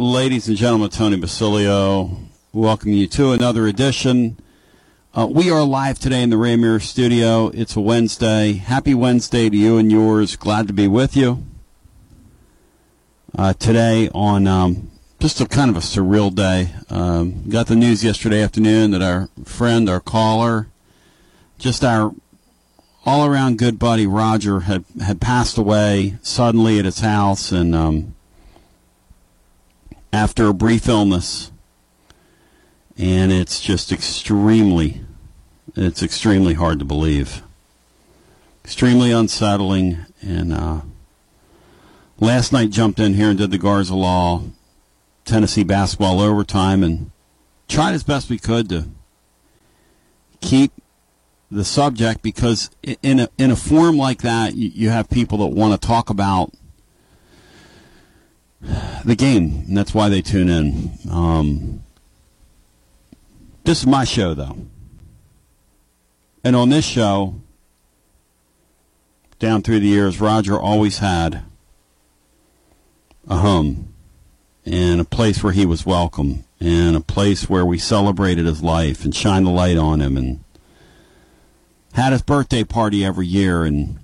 Ladies and gentlemen, Tony Basilio, welcome you to another edition. Uh, we are live today in the Ramir studio. It's a Wednesday. Happy Wednesday to you and yours. Glad to be with you. Uh, today on um, just a kind of a surreal day. Um, got the news yesterday afternoon that our friend, our caller, just our all around good buddy Roger had had passed away suddenly at his house and um, after a brief illness. And it's just extremely it's extremely hard to believe. Extremely unsettling. And uh, last night jumped in here and did the Garza Law Tennessee basketball overtime and tried as best we could to keep the subject because in a in a forum like that you, you have people that want to talk about the game. And that's why they tune in. Um, this is my show though. And on this show down through the years roger always had a home and a place where he was welcome and a place where we celebrated his life and shined the light on him and had his birthday party every year and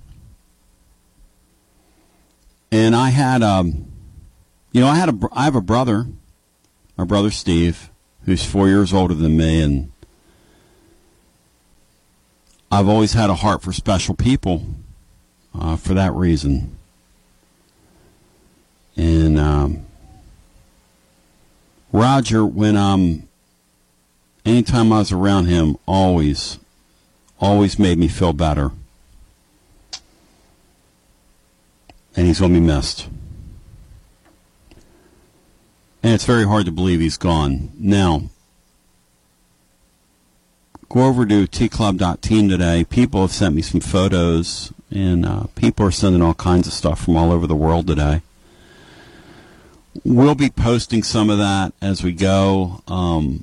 and I had um you know I had a I have a brother my brother Steve who's 4 years older than me and I've always had a heart for special people uh, for that reason and um Roger when um anytime I was around him always always made me feel better. And he's to be missed. And it's very hard to believe he's gone. Now, go over to tclub.team today. People have sent me some photos, and uh, people are sending all kinds of stuff from all over the world today. We'll be posting some of that as we go, um,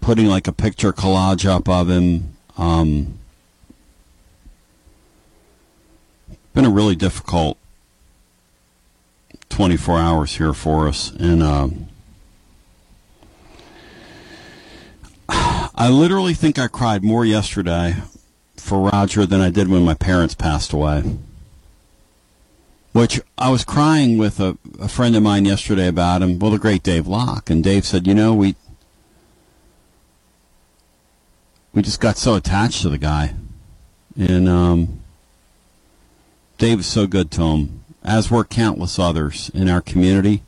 putting like a picture collage up of him um, been a really difficult 24 hours here for us, and uh, I literally think I cried more yesterday for Roger than I did when my parents passed away. Which I was crying with a, a friend of mine yesterday about him, well, the great Dave Locke, and Dave said, you know, we we just got so attached to the guy, and um, Dave was so good to him, as were countless others in our community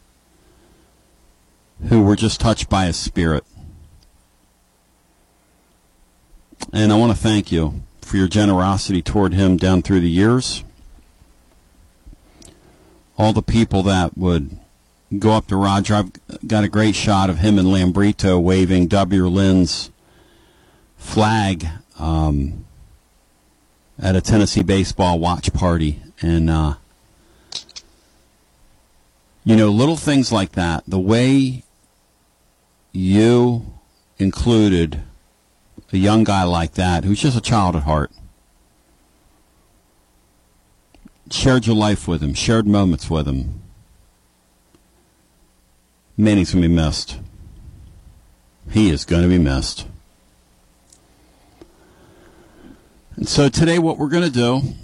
who were just touched by his spirit. And I want to thank you for your generosity toward him down through the years. All the people that would go up to Roger. I've got a great shot of him and Lambrito waving W. Lynn's flag um, at a Tennessee baseball watch party, and uh, you know, little things like that. The way you included a young guy like that, who's just a child at heart, shared your life with him, shared moments with him. Man, he's going to be missed. He is going to be missed. And so today, what we're going to do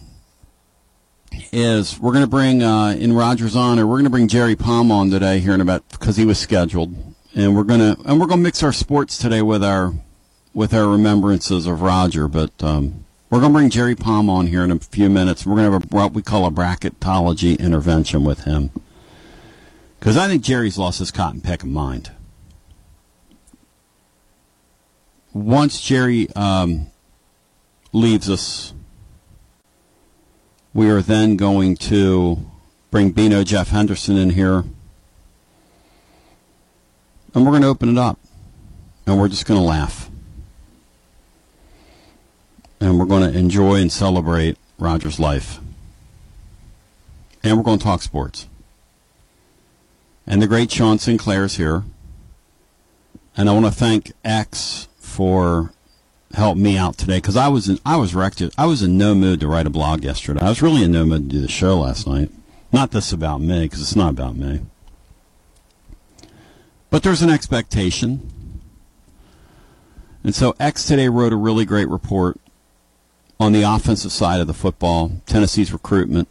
is we're going to bring uh, in Rogers honor. We're going to bring Jerry Palm on today here in about because he was scheduled, and we're going to and we're to mix our sports today with our with our remembrances of Roger. But um, we're going to bring Jerry Palm on here in a few minutes. We're going to have a, what we call a bracketology intervention with him because I think Jerry's lost his cotton picking mind. Once Jerry um, leaves us, we are then going to bring Bino Jeff Henderson in here. And we're going to open it up. And we're just going to laugh. And we're going to enjoy and celebrate Roger's life. And we're going to talk sports. And the great Sean Sinclair is here. And I want to thank X for helped me out today because I was in, I was wrecked. I was in no mood to write a blog yesterday. I was really in no mood to do the show last night. Not this about me because it's not about me. But there's an expectation. And so X today wrote a really great report on the offensive side of the football, Tennessee's recruitment,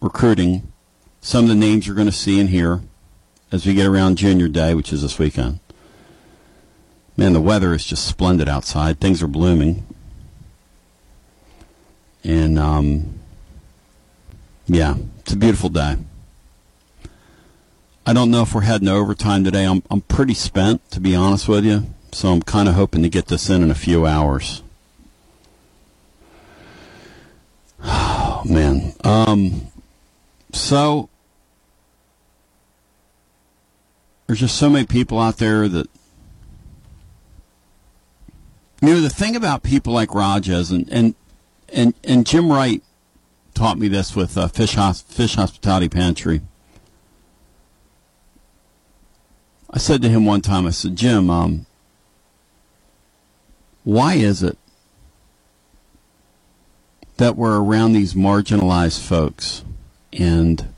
recruiting, some of the names you're going to see and hear as we get around Junior Day, which is this weekend. Man, the weather is just splendid outside. Things are blooming. And, um, yeah, it's a beautiful day. I don't know if we're heading to overtime today. I'm, I'm pretty spent, to be honest with you. So I'm kind of hoping to get this in in a few hours. Oh, man. Um, so there's just so many people out there that you know the thing about people like Rajas and and and, and Jim Wright taught me this with uh, Fish Fish Hospitality Pantry. I said to him one time, I said, Jim, um, why is it that we're around these marginalized folks and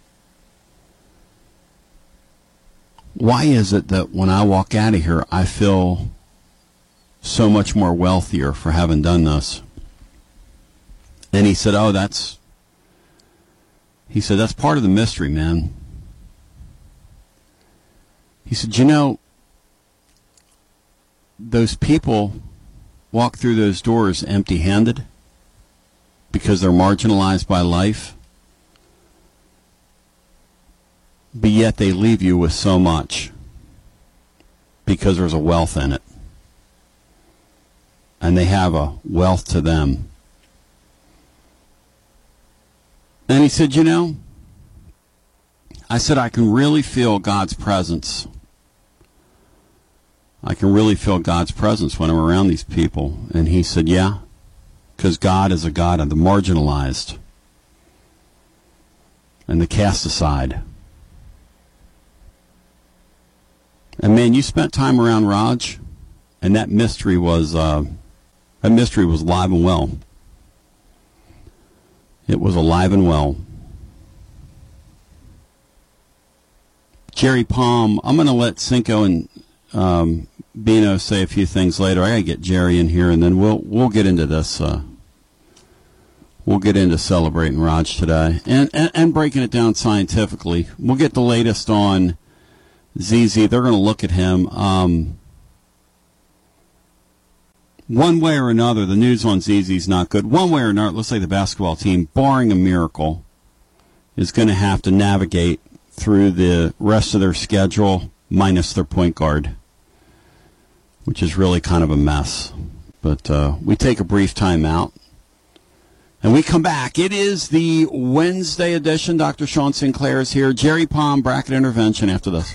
why is it that when I walk out of here, I feel so much more wealthier for having done this? And he said, Oh, that's, he said, that's part of the mystery, man. He said, You know, those people walk through those doors empty handed because they're marginalized by life but yet they leave you with so much because there's a wealth in it. And they have a wealth to them. And he said, You know, I said, I can really feel God's presence. I can really feel God's presence when I'm around these people. And he said, Yeah, because God is a God of the marginalized and the cast aside. And man, you spent time around Raj, and that mystery was uh, that mystery was alive and well. It was alive and well. Jerry Palm, I'm going to let Cinco and um, Bino say a few things later. I got to get Jerry in here, and then we'll we'll get into this. Uh, we'll get into celebrating Raj today, and, and and breaking it down scientifically. We'll get the latest on ZZ, they're going to look at him. Um, one way or another, the news on ZZ is not good. One way or another, let's say the basketball team, barring a miracle, is going to have to navigate through the rest of their schedule minus their point guard, which is really kind of a mess. But uh, we take a brief time out. And we come back. It is the Wednesday edition. Dr. Sean Sinclair is here. Jerry Palm, bracket intervention after this.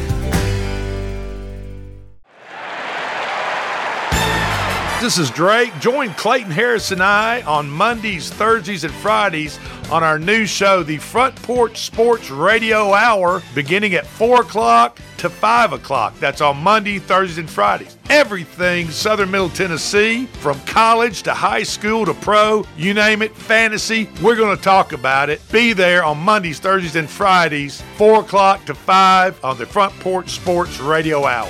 This is Drake. Join Clayton Harris and I on Mondays, Thursdays, and Fridays on our new show, the Front Porch Sports Radio Hour, beginning at 4 o'clock to 5 o'clock. That's on Monday, Thursdays, and Fridays. Everything Southern Middle Tennessee, from college to high school to pro, you name it, fantasy, we're going to talk about it. Be there on Mondays, Thursdays, and Fridays, 4 o'clock to 5 on the Front Porch Sports Radio Hour.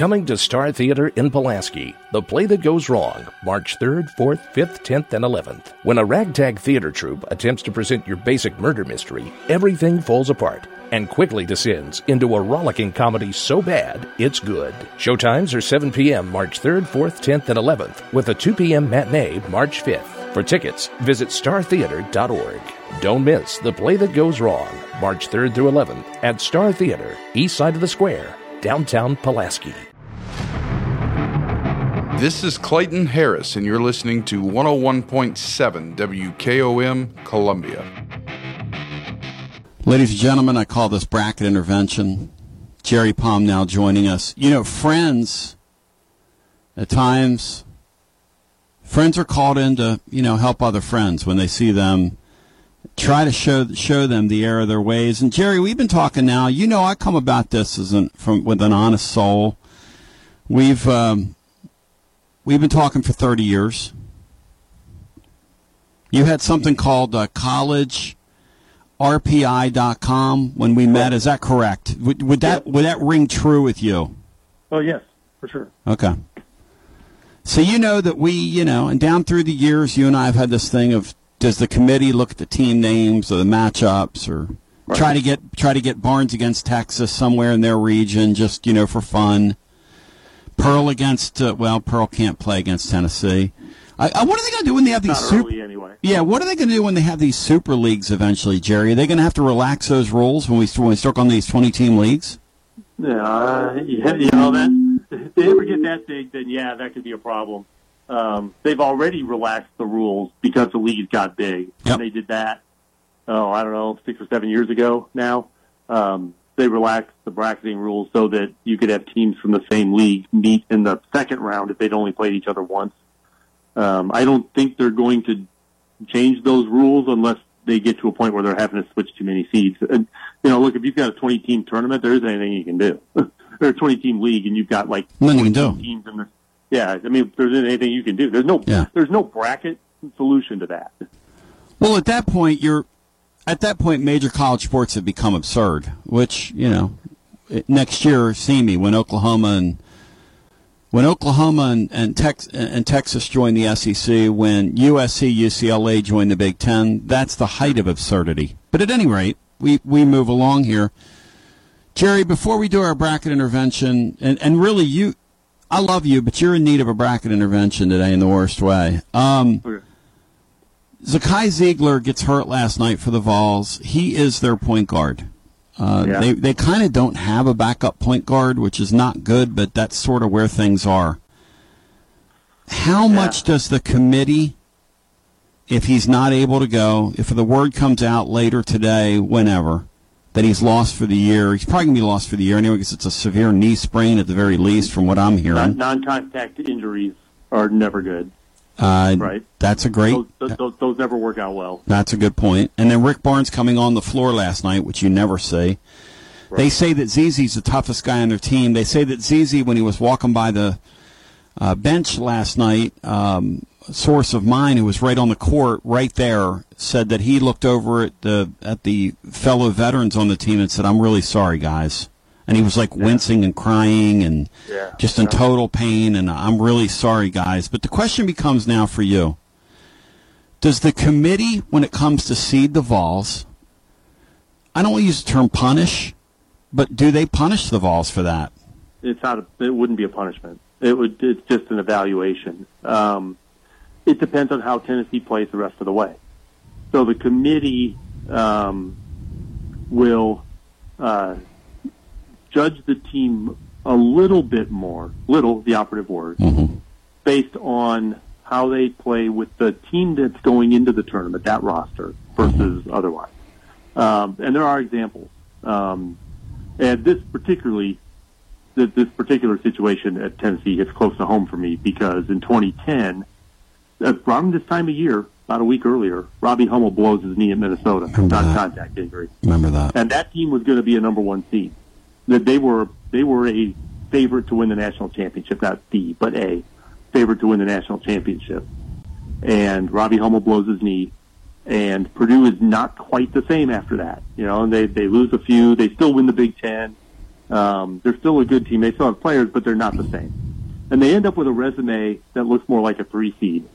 Coming to Star Theater in Pulaski, The Play That Goes Wrong, March 3rd, 4th, 5th, 10th, and 11th. When a ragtag theater troupe attempts to present your basic murder mystery, everything falls apart and quickly descends into a rollicking comedy so bad it's good. Showtimes are 7 p.m. March 3rd, 4th, 10th, and 11th, with a 2 p.m. matinee March 5th. For tickets, visit startheater.org. Don't miss The Play That Goes Wrong, March 3rd through 11th at Star Theater, east side of the square, downtown Pulaski. This is Clayton Harris, and you're listening to 101.7 WKOM Columbia. Ladies and gentlemen, I call this bracket intervention. Jerry Palm now joining us. You know, friends, at times, friends are called in to, you know, help other friends when they see them. Try to show show them the error of their ways. And Jerry, we've been talking now. You know, I come about this as an, from with an honest soul. We've um, we've been talking for 30 years. You had something called uh, collegerpi.com when we met. Is that correct? Would, would that would that ring true with you? Oh yes, for sure. Okay. So you know that we, you know, and down through the years, you and I have had this thing of does the committee look at the team names or the matchups or right. try to get try to get Barnes against Texas somewhere in their region, just you know for fun. Pearl against uh, well, Pearl can't play against Tennessee. I, I, what are they going to do when they have these super? Anyway. Yeah, what are they going to do when they have these super leagues eventually, Jerry? Are they going to have to relax those rules when we when we start on these twenty team leagues? Uh, yeah, you know that if they ever get that big, then yeah, that could be a problem. Um, they've already relaxed the rules because the leagues got big. Yep. And they did that, oh, I don't know, six or seven years ago now. Um, they relaxed the bracketing rules so that you could have teams from the same league meet in the second round if they'd only played each other once. Um, I don't think they're going to change those rules unless they get to a point where they're having to switch too many seeds. And, you know, look, if you've got a 20 team tournament, there isn't anything you can do. or a 20 team league and you've got like nothing you can do. Teams in the, yeah, I mean, there isn't anything you can do. There's no, yeah. there's no bracket solution to that. Well, at that point, you're, at that point, major college sports have become absurd, which, you know, next year, see me when Oklahoma and, when Oklahoma and, and, Tex, and Texas joined the SEC, when USC, UCLA joined the Big Ten, that's the height of absurdity. But at any rate, we, we move along here. Jerry, before we do our bracket intervention, and, and really you, I love you, but you're in need of a bracket intervention today in the worst way. Um, okay. Zakai Zeigler gets hurt last night for the Vols. He is their point guard. Uh, yeah. They they kind of don't have a backup point guard, which is not good, but that's sort of where things are. How yeah. much does the committee, if he's not able to go, if the word comes out later today, whenever, that he's lost for the year. He's probably going to be lost for the year anyway because it's a severe knee sprain at the very least, from what I'm hearing. Non-contact injuries are never good. Uh, right. That's a great. Those, those, those, never work out well. That's a good point. And then Rick Barnes coming on the floor last night, which you never see. Right. They say that ZZ's the toughest guy on their team. They say that ZZ, when he was walking by the uh, bench last night, um, source of mine who was right on the court, right there, said that he looked over at the at the fellow veterans on the team and said, "I'm really sorry, guys." And he was like yeah. wincing and crying and yeah. just in total pain. And I'm really sorry, guys. But the question becomes now for you: Does the committee, when it comes to seed the Vols, I don't want to use the term punish, but do they punish the Vols for that? It's not. A, it wouldn't be a punishment. It would. It's just an evaluation. Um, it depends on how Tennessee plays the rest of the way. So the committee um, will uh, judge the team a little bit more, little, the operative word, mm-hmm. based on how they play with the team that's going into the tournament, that roster, versus mm-hmm. otherwise. Um, and there are examples. Um, and this particularly, this particular situation at Tennessee hits close to home for me because in 2010, uh, around this time of year, about a week earlier, Robbie Hummel blows his knee at Minnesota, non-contact injury. Remember that? And that team was going to be a number one seed. That they were they were a favorite to win the national championship, not the, but a favorite to win the national championship. And Robbie Hummel blows his knee, and Purdue is not quite the same after that. You know, and they they lose a few. They still win the Big Ten. Um, they're still a good team. They still have players, but they're not the same. And they end up with a resume that looks more like a three seed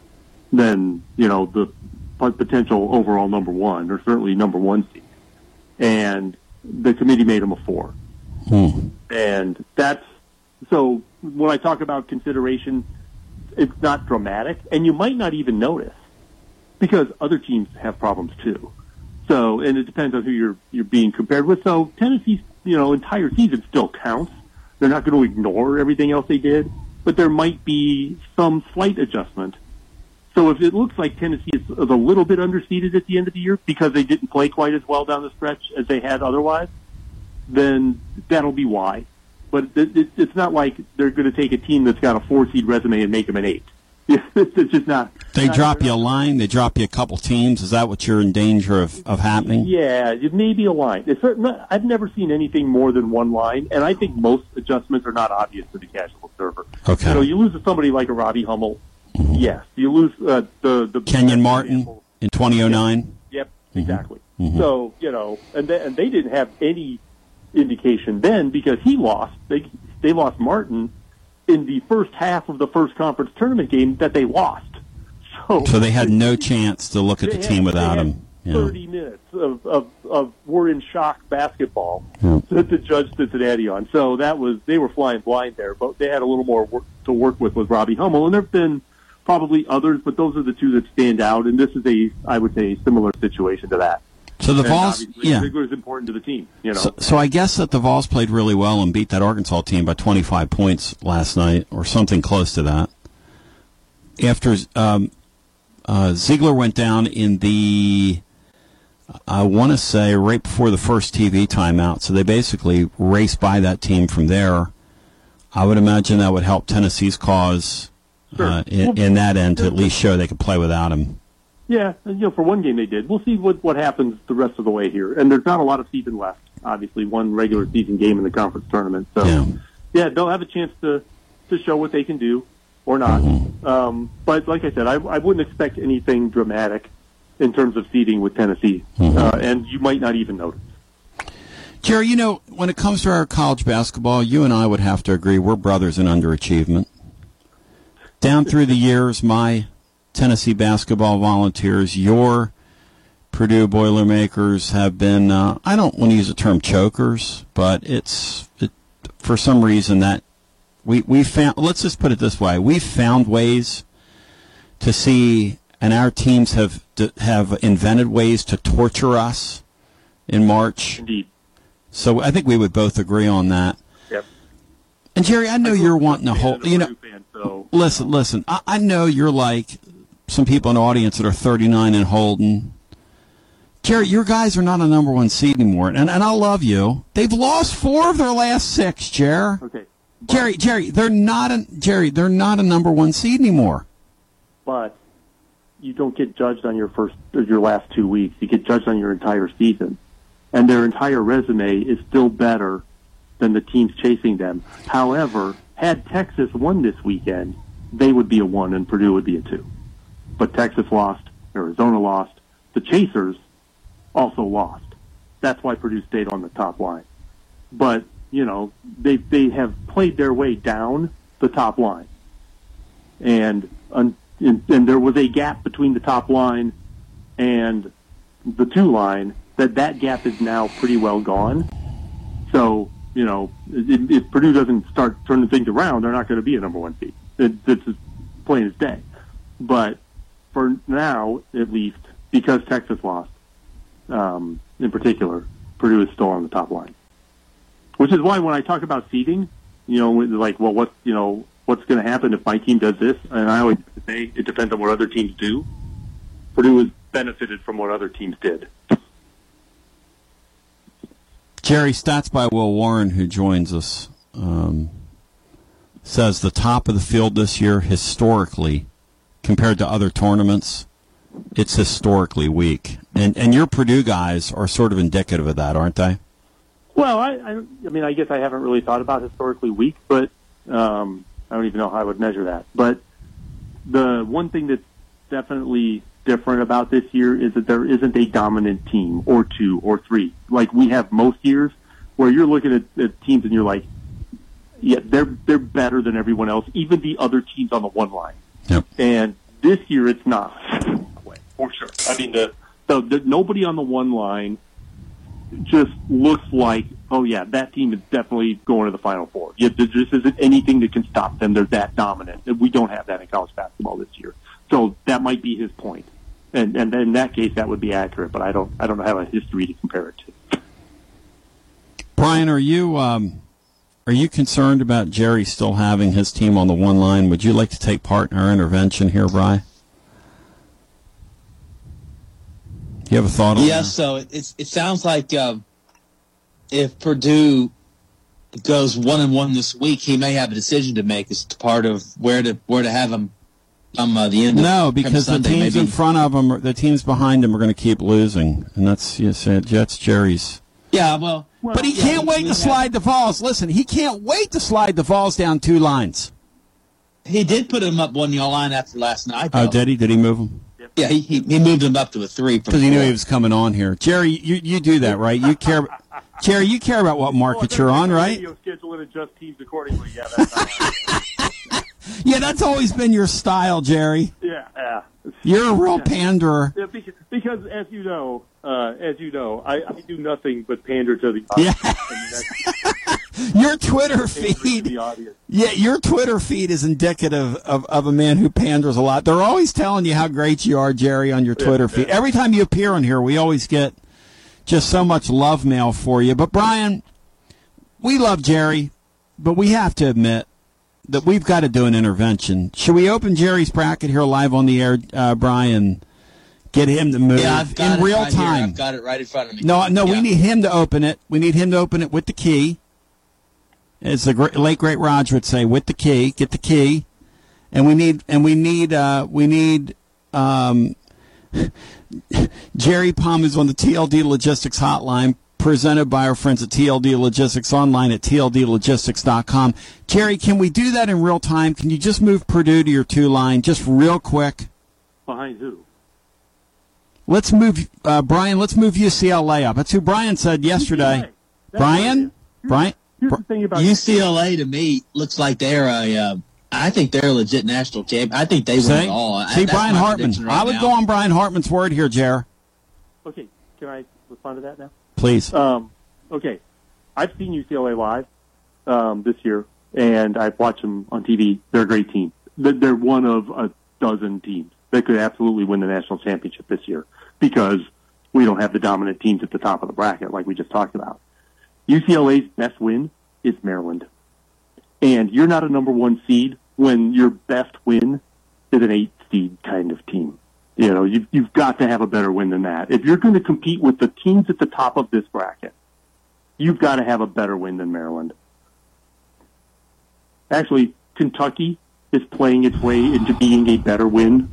than you know the potential overall number one or certainly number one seed. And the committee made them a four. Hmm. And that's so when I talk about consideration, it's not dramatic, and you might not even notice because other teams have problems too. So, and it depends on who you're you're being compared with. So Tennessee's you know entire season still counts. They're not going to ignore everything else they did, but there might be some slight adjustment so if it looks like Tennessee is a little bit underseeded at the end of the year because they didn't play quite as well down the stretch as they had otherwise, then that'll be why. But it's not like they're going to take a team that's got a four seed resume and make them an eight. it's just not. They not, drop you a line. They drop you a couple teams. Is that what you're in danger of, of happening? Yeah, it may be a line. It's not, I've never seen anything more than one line, and I think most adjustments are not obvious to the casual observer. Okay. You you lose to somebody like a Robbie Hummel, Yes, you lose uh, the the Kenyon Martin. in 2009. Yep, Mm-hmm. exactly. So you know, and they, and they didn't have any indication then because he lost. They they lost Martin in the first half of the first conference tournament game that they lost. So So they had no chance to look at the team had- without him. Yeah. Thirty minutes of, of of we're in shock basketball Yeah. that to judge Cincinnati on. So that was they were flying blind there, but they had a little more work to work with with Robbie Hummel, and there've been probably others, but those are the two that stand out. And this is a I would say similar situation to that. So the And Vols, yeah. Zeigler's important to the team. You know, So, so I guess that the Vols played really well and beat that Arkansas team by 25 points last night, or something close to that. After um, uh, Zeigler went down in the, I want to say right before the first TV timeout, so they basically raced by that team from there. I would imagine that would help Tennessee's cause uh, in, in that end to at least show they could play without him. Yeah, you know, for one game they did. We'll see what what happens the rest of the way here. And there's not a lot of season left. Obviously, one regular season game in the conference tournament. So, yeah, they'll have a chance to to show what they can do or not. Um, but like I said, I, I wouldn't expect anything dramatic in terms of seeding with Tennessee, uh, and you might not even notice. Jerry, you know, when it comes to our college basketball, you and I would have to agree we're brothers in underachievement. Down through the years, my Tennessee basketball volunteers, your Purdue Boilermakers have been, uh, I don't want to use the term chokers, but it's, it, for some reason that we, we found, let's just put it this way, we found ways to see, and our teams have, have invented ways to torture us in March. Indeed. So I think we would both agree on that. Yep. And Jerry, I know you're wanting to hold. You know, so listen, listen. I, I know you're like some people in the audience that are 39 and Holden. Jerry, your guys are not a number one seed anymore, and and I love you. They've lost four of their last six, Jerry. Okay. Jerry, Jerry, they're not a Jerry. They're not a number one seed anymore. but you don't get judged on your first or your last two weeks. You get judged on your entire season, and their entire resume is still better than the teams chasing them. However, had Texas won this weekend, they would be a one and Purdue would be a two. But Texas lost, Arizona lost, the Chasers also lost. That's why Purdue stayed on the top line. But you know they they have played their way down the top line and and, and there was a gap between the top line and the two line that that gap is now pretty well gone. So you know, if, if Purdue doesn't start turning things around, they're not going to be a number one seed. It, it's as plain as day. But for now, at least, because Texas lost, um, in particular, Purdue is still on the top line. Which is why when I talk about seeding, you know, like, well, what, you know, what's going to happen if my team does this? And I always say it depends on what other teams do. Purdue has benefited from what other teams did. Jerry, stats by Will Warren, who joins us, um, says the top of the field this year, historically, compared to other tournaments, it's historically weak. And and your Purdue guys are sort of indicative of that, aren't they? Well, I, I, I mean, I guess I haven't really thought about historically weak, but um, I don't even know how I would measure that. But the one thing that's definitely different about this year is that there isn't a dominant team or two or three like we have most years, where you're looking at, at teams and you're like, yeah, they're they're better than everyone else, even the other teams on the one line. Yep. And this year, it's not for sure. I mean, the, the, the nobody on the one line just looks like, oh yeah, that team is definitely going to the Final Four. Yeah, there just isn't anything that can stop them. They're that dominant. And We don't have that in college basketball this year. So that might be his point. And and in that case, that would be accurate. But I don't I don't have a history to compare it to. Brian, are you um, are you concerned about Jerry still having his team on the one line? Would you like to take part in our intervention here, Bry? You have a thought on that? Yes, so it, it sounds like um, if Purdue goes one and one this week, he may have a decision to make as to part of where to where to have him come uh, the end. No, because the Sunday, teams maybe. in front of him, the teams behind him, are going to keep losing, and that's you said that's Jerry's. Yeah, well, But he yeah, can't we- wait we to have- slide the Vols. Listen, he can't wait to slide the Vols down two lines. He did put him up one yard line after last night. Oh, did he? Did he move him? Yeah, he, he, he moved him up to a three because he knew he was coming on here. Jerry, you you do that right? You care, Jerry. You care about what market you're on, right? Radio schedule and adjust teams accordingly. Yeah, that's Yeah, that's always been your style, Jerry. yeah, yeah. You're a real panderer. Yeah, because, because as you know, uh, as you know, I, I do nothing but pander to the audience. I mean, Your Twitter feed, yeah, your Twitter feed is indicative of, of a man who panders a lot. They're always telling you how great you are, Jerry, on your Twitter feed. Every time you appear on here, we always get just so much love mail for you. But Brian, we love Jerry, but we have to admit that we've got to do an intervention. Should we open Jerry's bracket here live on the air, uh, Brian? Get him to move Yeah, in real right here. time. I've got it right in front of me. No, no, we need him to open it. We need him to open it with the key. As the great, late great Roger would say, with the key, get the key, and we need and we need uh, we need um, Jerry Palm is on the TLD Logistics Hotline, presented by our friends at TLD Logistics online at tldlogistics.com. Jerry, can we do that in real time? Can you just move Purdue to your two line, just real quick? Behind who? Let's move, uh, Brian. Let's move UCLA up. That's who Brian said yesterday. Brian, Brian. Here's the thing about UCLA to me looks like they're a. Uh, I think they're a legit national champ. I think they win See, it all. See that's Brian my Hartman. right I would now. go on Brian Hartman's word here, Jer. Okay, can I respond to that now? Please. Um, okay, I've seen UCLA live um, this year, and I've watched them on TV. They're a great team. They're- one of a dozen teams that could absolutely win the national championship this year because we don't have the dominant teams at the top of the bracket like we just talked about. UCLA's best win is Maryland, and you're not a number one seed when your best win is an eight seed kind of team. You know, you've, you've got to have a better win than that. If you're going to compete with the teams at the top of this bracket, you've got to have a better win than Maryland. Actually, Kentucky is playing its way into being a better win,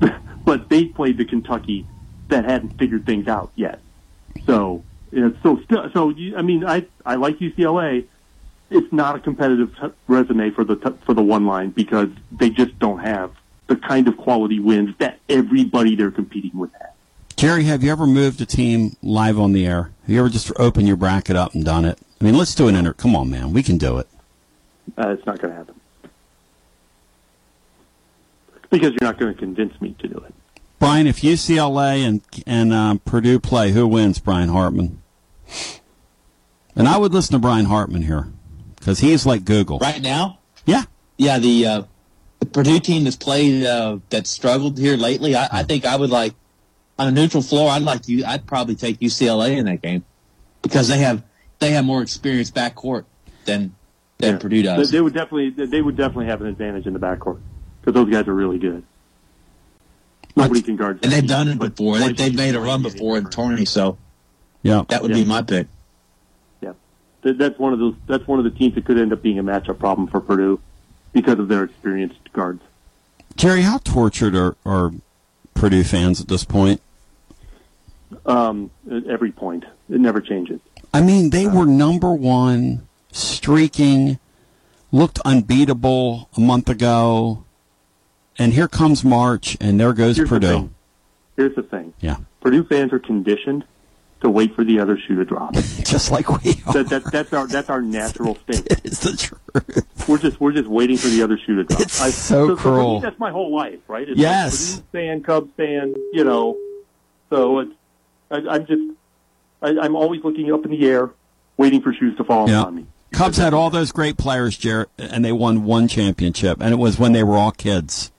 but they played the Kentucky that hadn't figured things out yet. So, so still, so you, I mean, I I like UCLA. It's not a competitive t- resume for the t- for the one line because they just don't have the kind of quality wins that everybody they're competing with has. Jerry, have you ever moved a team live on the air? Have you ever just opened your bracket up and done it? I mean, let's do an inter. Come on, man, we can do it. Uh, it's not going to happen because you're not going to convince me to do it. Brian, if UCLA and and um, Purdue play, who wins? Brian Hartman. And I would listen to Brian Hartman here because he's like Google. right now. Yeah. Yeah, the uh, the Purdue team that's played uh, that struggled here lately. I, I think I would like on a neutral floor. I'd like to. I'd probably take UCLA in that game because they have they have more experience backcourt than than Purdue They, does. they would definitely they would definitely have an advantage in the backcourt because those guys are really good. Nobody can guard. and they've done it before. They, they've made a run before in tourney, so yeah, that would Yeah. be my pick. Yeah, that's one of those. That's one of the teams that could end up being a matchup problem for Purdue because of their experienced guards. Jerry, how tortured are, are Purdue fans at this point? Um, at every point, it never changes. I mean, they were number one, streaking, looked unbeatable a month ago, and here comes March, and there goes Here's Purdue. thing. Here's the thing. Yeah, Purdue fans are conditioned to wait for the other shoe to drop. just like we are. That, that, that's our that's our natural state. It's the truth. We're just we're just waiting for the other shoe to drop. It's so For cruel. me, that's my whole life, right? It's Yes. Like Cubs fan, you know. So it's I, I'm just I, I'm always looking up in the air, waiting for shoes to fall Yeah. upon me. Cubs had all those great players, Jared, and they won one championship, and it was when they were all kids,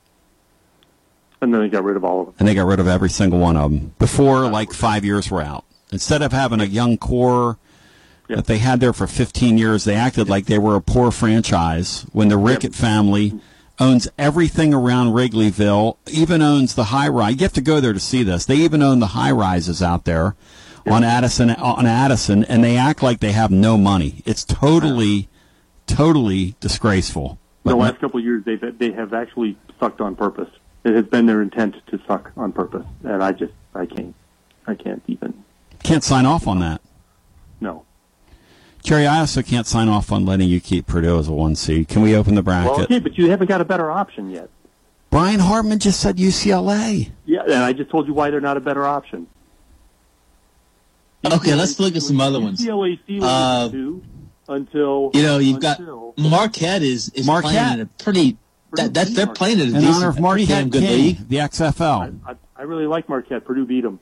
And then they got rid of all of them. and they got rid of every single one of them before like five years were out. Instead of having a young core that they had there for 15 years, they acted like they were a poor franchise. When the Rickett family owns everything around Wrigleyville, even owns the high rise. You have to go there to see this. They even own the high rises out there on Addison on Addison, and they act like they have no money. It's totally, totally disgraceful. the last couple of years, they've they have actually sucked on purpose. It has been their intent to suck on purpose, and I just I can't I can't even Can't sign off on that. no. Jerry, I also can't sign off on letting you keep Purdue as a one seed. Can we open the bracket? Well, okay, but you haven't got a better option yet. Brian Hartman just said UCLA. Yeah, and I just told you why they're not a better option. Okay, let's look at some other ones. UCLA Uh, is two until You know, you've got Marquette is is Marquette. playing in a pretty that, that they're playing in a In decent, honor of a pretty damn Marquette good King, league. the XFL. I, I really like Marquette. Purdue beat them.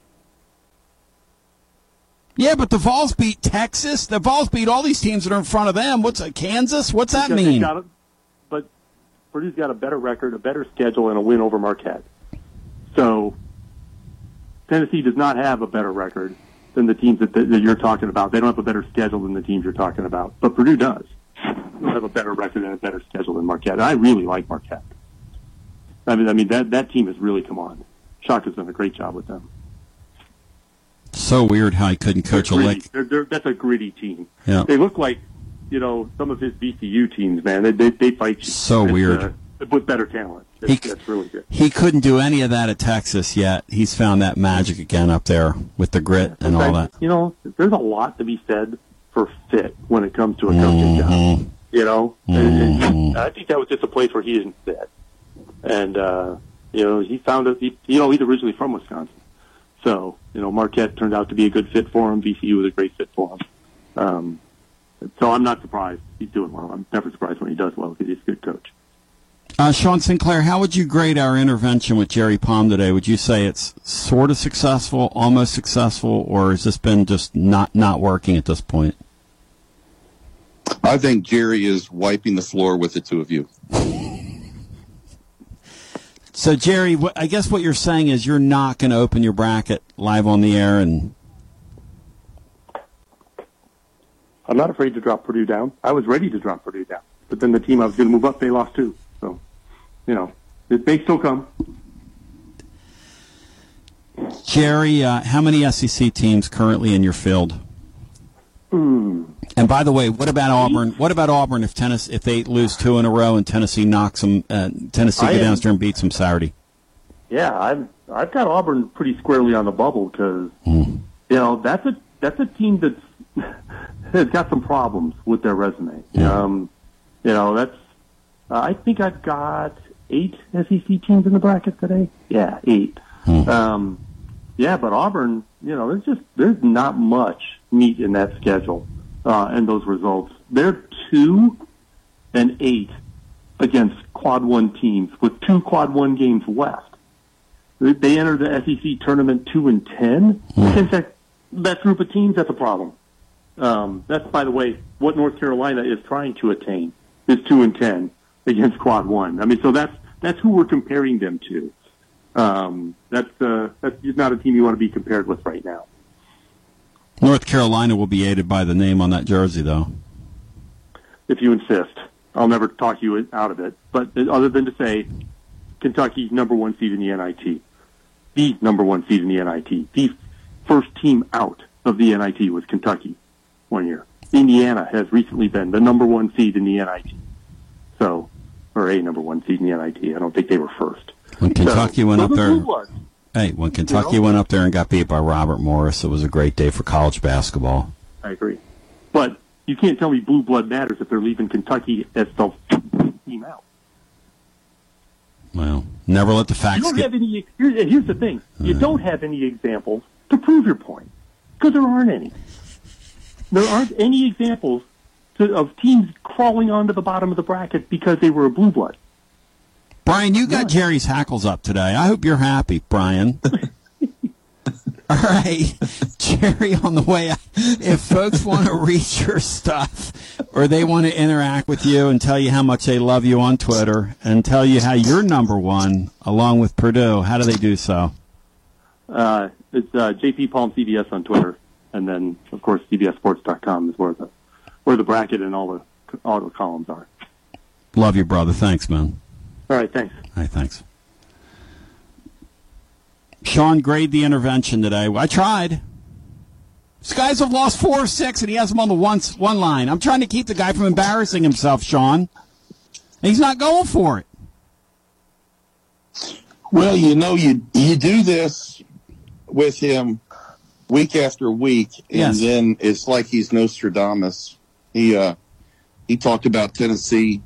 Yeah, but the Vols beat Texas. The Vols beat all these teams that are in front of them. What's that, Kansas? What's that Because mean? a- but Purdue's got a better record, a better schedule, and a win over Marquette. So Tennessee does not have a better record than the teams that, that you're talking about. They don't have a better schedule than the teams you're talking about, but Purdue does. They have a better record and a better schedule than Marquette. And I really like Marquette. I mean, I mean that that team has really come on. Shaka's done a great job with them. So weird how he couldn't coach a lick. They're, they're, that's a gritty team. Yeah. They look like, you know, some of his VCU teams, man. They they, they fight you. So It's, weird. Uh, with better talent. He that's really good. He couldn't do any of that at Texas yet. He's found that magic again up there with the grit and all that. You know, there's a lot to be said for fit when it comes to a coaching Mm-hmm. job. You know, And- and I think that was just a place where he didn't fit, and uh, you know, he found it. He, you know, he's originally from Wisconsin, so you know, Marquette turned out to be a good fit for him. VCU was a great fit for him. Um, so I'm not surprised he's doing well. I'm never surprised when he does well because he's a good coach. Uh, Sean Sinclair, how would you grade our intervention with Jerry Palm today? Would you say it's sort of successful, almost successful, or has this been just not not working at this point? I think Jerry is wiping the floor with the two of you. So, Jerry, I guess what you're saying is you're not going to open your bracket live on the air, and I'm not afraid to drop Purdue down. I was ready to drop Purdue down, but then the team I was going to move up, they lost too. So, you know, it may still come. Jerry, uh, how many SEC teams currently in your field? Hmm. And by the way, what about Auburn? What about Auburn if Tennessee if they lose two in a row and Tennessee knocks them? Uh, Tennessee I go am- down there and beats them Saturday. Yeah, I've I've got Auburn pretty squarely on the bubble because Hmm. you know that's a that's a team that's has got some problems with their resume. Um, you know that's uh, I think I've got eight SEC teams in the bracket today. Yeah, eight. Um, yeah, but Auburn, you know, there's just there's not much meat in that schedule uh, and those results. They're two and eight against quad one teams with two quad one games left. They- enter the SEC tournament two and ten. Against that, that group of teams, that's a problem. Um, that's, by the way, what North Carolina is trying to attain is two and ten against quad one. I mean, so that's that's who we're comparing them to. Um, that's uh, that's not a team you want to be compared with right now. North Carolina will be aided by the name on that jersey, though. if you insist. I'll never talk you out of it. But other than to say, Kentucky's number one seed in the NIT, the number one seed in the NIT, the first team out of the NIT was Kentucky one year. Indiana has recently been the number one seed in the NIT. So, or a number one seed in the NIT. I don't think they were first. When Kentucky So, went those up there, bloods. Hey, when Kentucky know? went up there and got beat by Robert Morris, it was a great day for college basketball. I agree. But you can't tell me blue blood matters if they're leaving Kentucky as the team out. Well, never let the You facts don't get. have any. Here's, here's the thing: you don't have any examples to prove your point because there aren't any. There aren't any examples to, of teams crawling onto the bottom of the bracket because they were a blue blood. Brian, you got Jerry's hackles up today. I hope you're happy, Brian. All right, Jerry, on the way out, if folks want to read your stuff or they want to interact with you and tell you how much they love you on Twitter and tell you how you're number one along with Purdue, how do they do so? Uh, it's uh, JP Palm CBS on Twitter, and then of course CBSSports.com is where the where the bracket and all the all the columns are. Love you, brother. Thanks, man. All right, thanks. Hey, thanks. Sean grade the intervention today. I tried. These guys have lost four or six, and he has them on the one one line. I'm trying to keep the guy from embarrassing himself, Sean. And he's not going for it. Well, you know, you you do this with him week after week, and Yes. then it's like he's Nostradamus. He uh, he talked about Tennessee,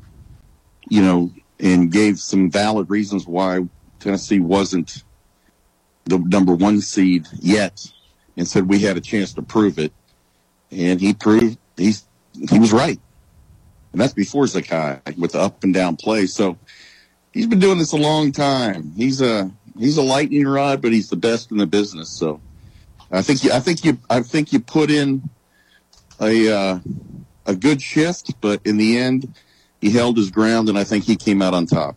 you know, and gave some valid reasons why Tennessee wasn't the number one seed yet, and said we had a chance to prove it, and he proved he's he was right, and that's before Zakai with the up and down play. So he's been doing this a long time. He's a he's a lightning rod, but he's the best in the business. So I think you, I think you I think you put in a uh, a good shift, but in the end, he held his ground, and I think he came out on top.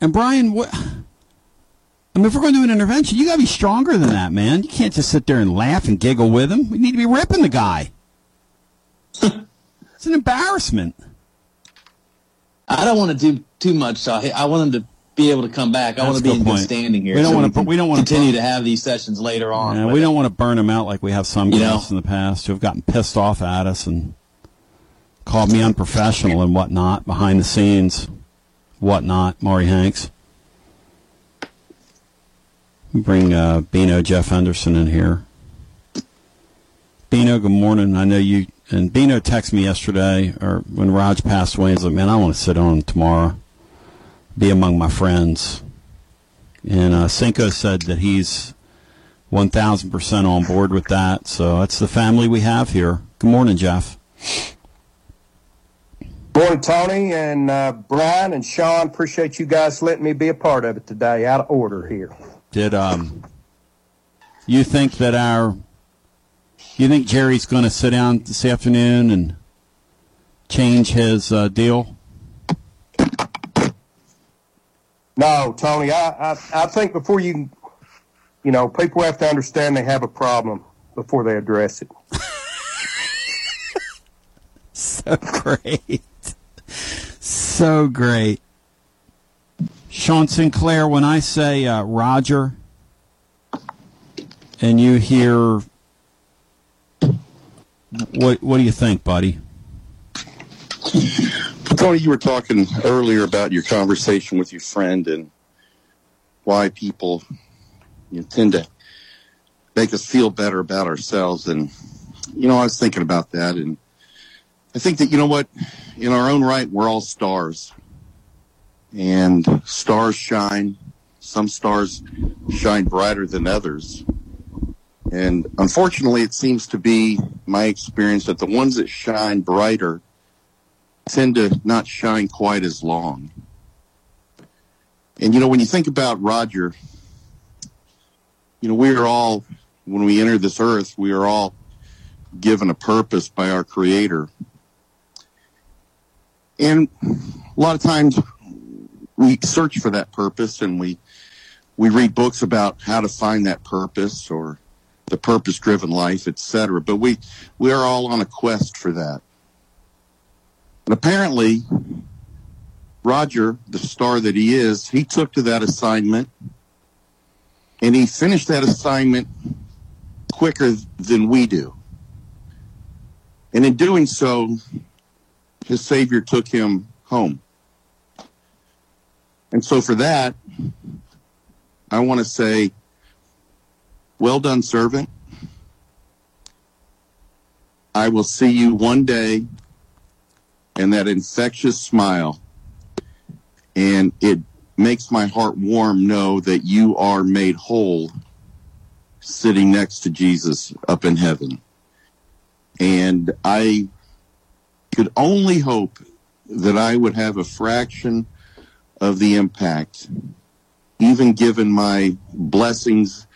And Brian, what? I mean, if we're going to do an intervention, you got to be stronger than that, man. You can't just sit there and laugh and giggle with him. We need to be ripping the guy. it's an embarrassment. I don't want to do too much. So I, I want him to be able to come back. I want to be in point. good standing here. We don't so want to. We don't want to continue to have these sessions later on. Yeah, we don't want to burn him out like we have some You guys in the past who have gotten pissed off at us and called me unprofessional and whatnot behind the scenes, whatnot. Maury Hanks. Bring uh, Bino Jeff Henderson in here. Bino, good morning. I know you and Bino texted me yesterday or when Raj passed away. He's like, "Man, I want to sit on tomorrow, be among my friends." And uh, Cinco said that he's 1,000% on board with that. So that's the family we have here. Good morning, Jeff. Morning, Tony and uh, Brian and Sean. Appreciate you guys letting me be a part of it today. Out of order here. Did um, you think that our, you think Jerry's going to sit down this afternoon and change his uh, deal? No, Tony. I, I I think before you, you know, people have to understand they have a problem before they address it. so great. So great. Sean Sinclair, when I say uh, Roger and you hear what what do you think, buddy? Tony, you were talking earlier about your conversation with your friend and why people you know, tend to make us feel better about ourselves. And, you know, I was thinking about that. And I think that, you know what, in our own right, we're all stars. And stars shine. Some stars shine brighter than others. And unfortunately, it seems to be my experience that the ones that shine brighter tend to not shine quite as long. And you know, when you think about Roger, you know, we are all, when we enter this earth, we are all given a purpose by our Creator. And a lot of times we search for that purpose and we we read books about how to find that purpose or the purpose driven life, etc. But we we are all on a quest for that. And apparently, Roger, the star that he is, he took to that assignment and he finished that assignment quicker than we do. And in doing so, his Savior took him home. And so for that, I want to say, well done, servant. I will see you one day and that infectious smile. And it makes my heart warm know that you are made whole sitting next to Jesus up in heaven. And I could only hope that I would have a fraction of the impact, even given my blessings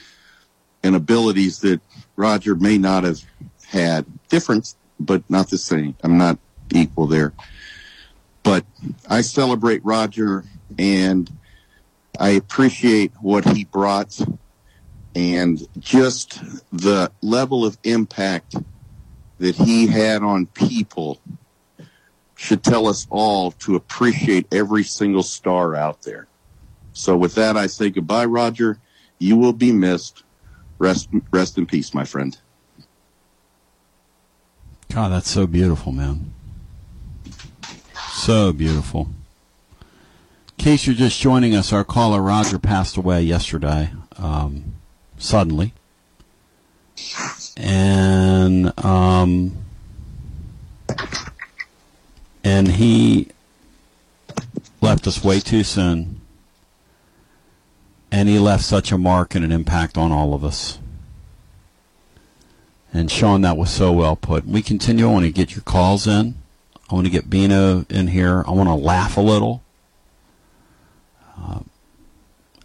and abilities that Roger may not have had. Different, but not the same. I'm not equal there. But I celebrate Roger and I appreciate what he brought and just the level of impact that he had on people should tell us all to appreciate every single star out there. So with that, I say goodbye, Roger. You will be missed. Rest, rest in peace, my friend. God, that's so beautiful, man. So beautiful. In case you're just joining us, our caller Roger passed away yesterday, um, suddenly. And, um, and he left us way too soon. And he left such a mark and an impact on all of us. And Sean, that was so well put. We continue. I want to get your calls in. I want to get Bino in here. I want to laugh a little. Uh,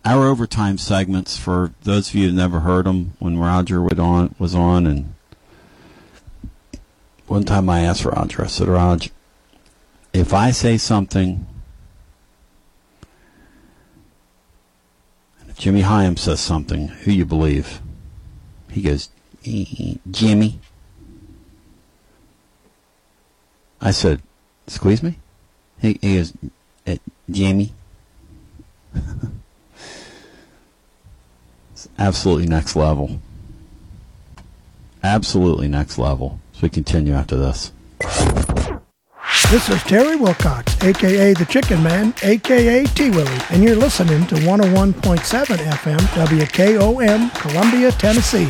our overtime segments, for those of you who never heard them, when Roger on, was on, and one time I asked Roger, I said, Roger, if I say something, if Jimmy Hyams says something, who you believe? He goes, Jimmy. I said, squeeze me? He, he goes, uh, Jimmy. it's absolutely next level. Absolutely next level. So we continue after this. This is Terry Wilcox, aka the Chicken Man, aka T Willie, and you're listening to 101.7 FM WKOM, Columbia, Tennessee.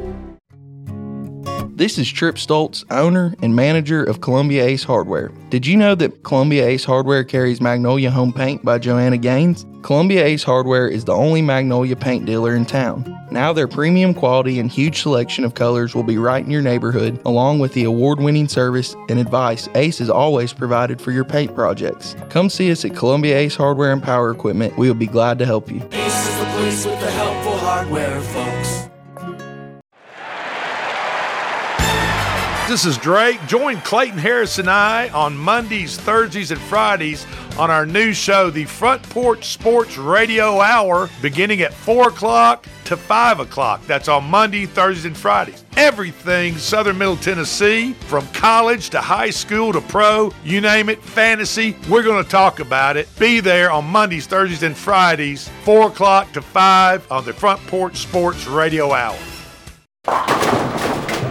This is Trip Stoltz, owner and manager of Columbia Ace Hardware. Did you know that Columbia Ace Hardware carries Magnolia Home Paint by Joanna Gaines? Columbia Ace Hardware is the only Magnolia paint dealer in town. Now their premium quality and huge selection of colors will be right in your neighborhood, along with the award-winning service and advice Ace has always provided for your paint projects. Come see us at Columbia Ace Hardware and Power Equipment. We will be glad to help you. Ace is the place with the helpful hardware, This is Drake. Join Clayton Harris and I on Mondays, Thursdays, and Fridays on our new show, the Front Porch Sports Radio Hour, beginning at 4 o'clock to 5 o'clock. That's on Monday, Thursdays, and Fridays. Everything Southern Middle Tennessee, from college to high school to pro, you name it, fantasy, we're going to talk about it. Be there on Mondays, Thursdays, and Fridays, 4 o'clock to 5 on the Front Porch Sports Radio Hour.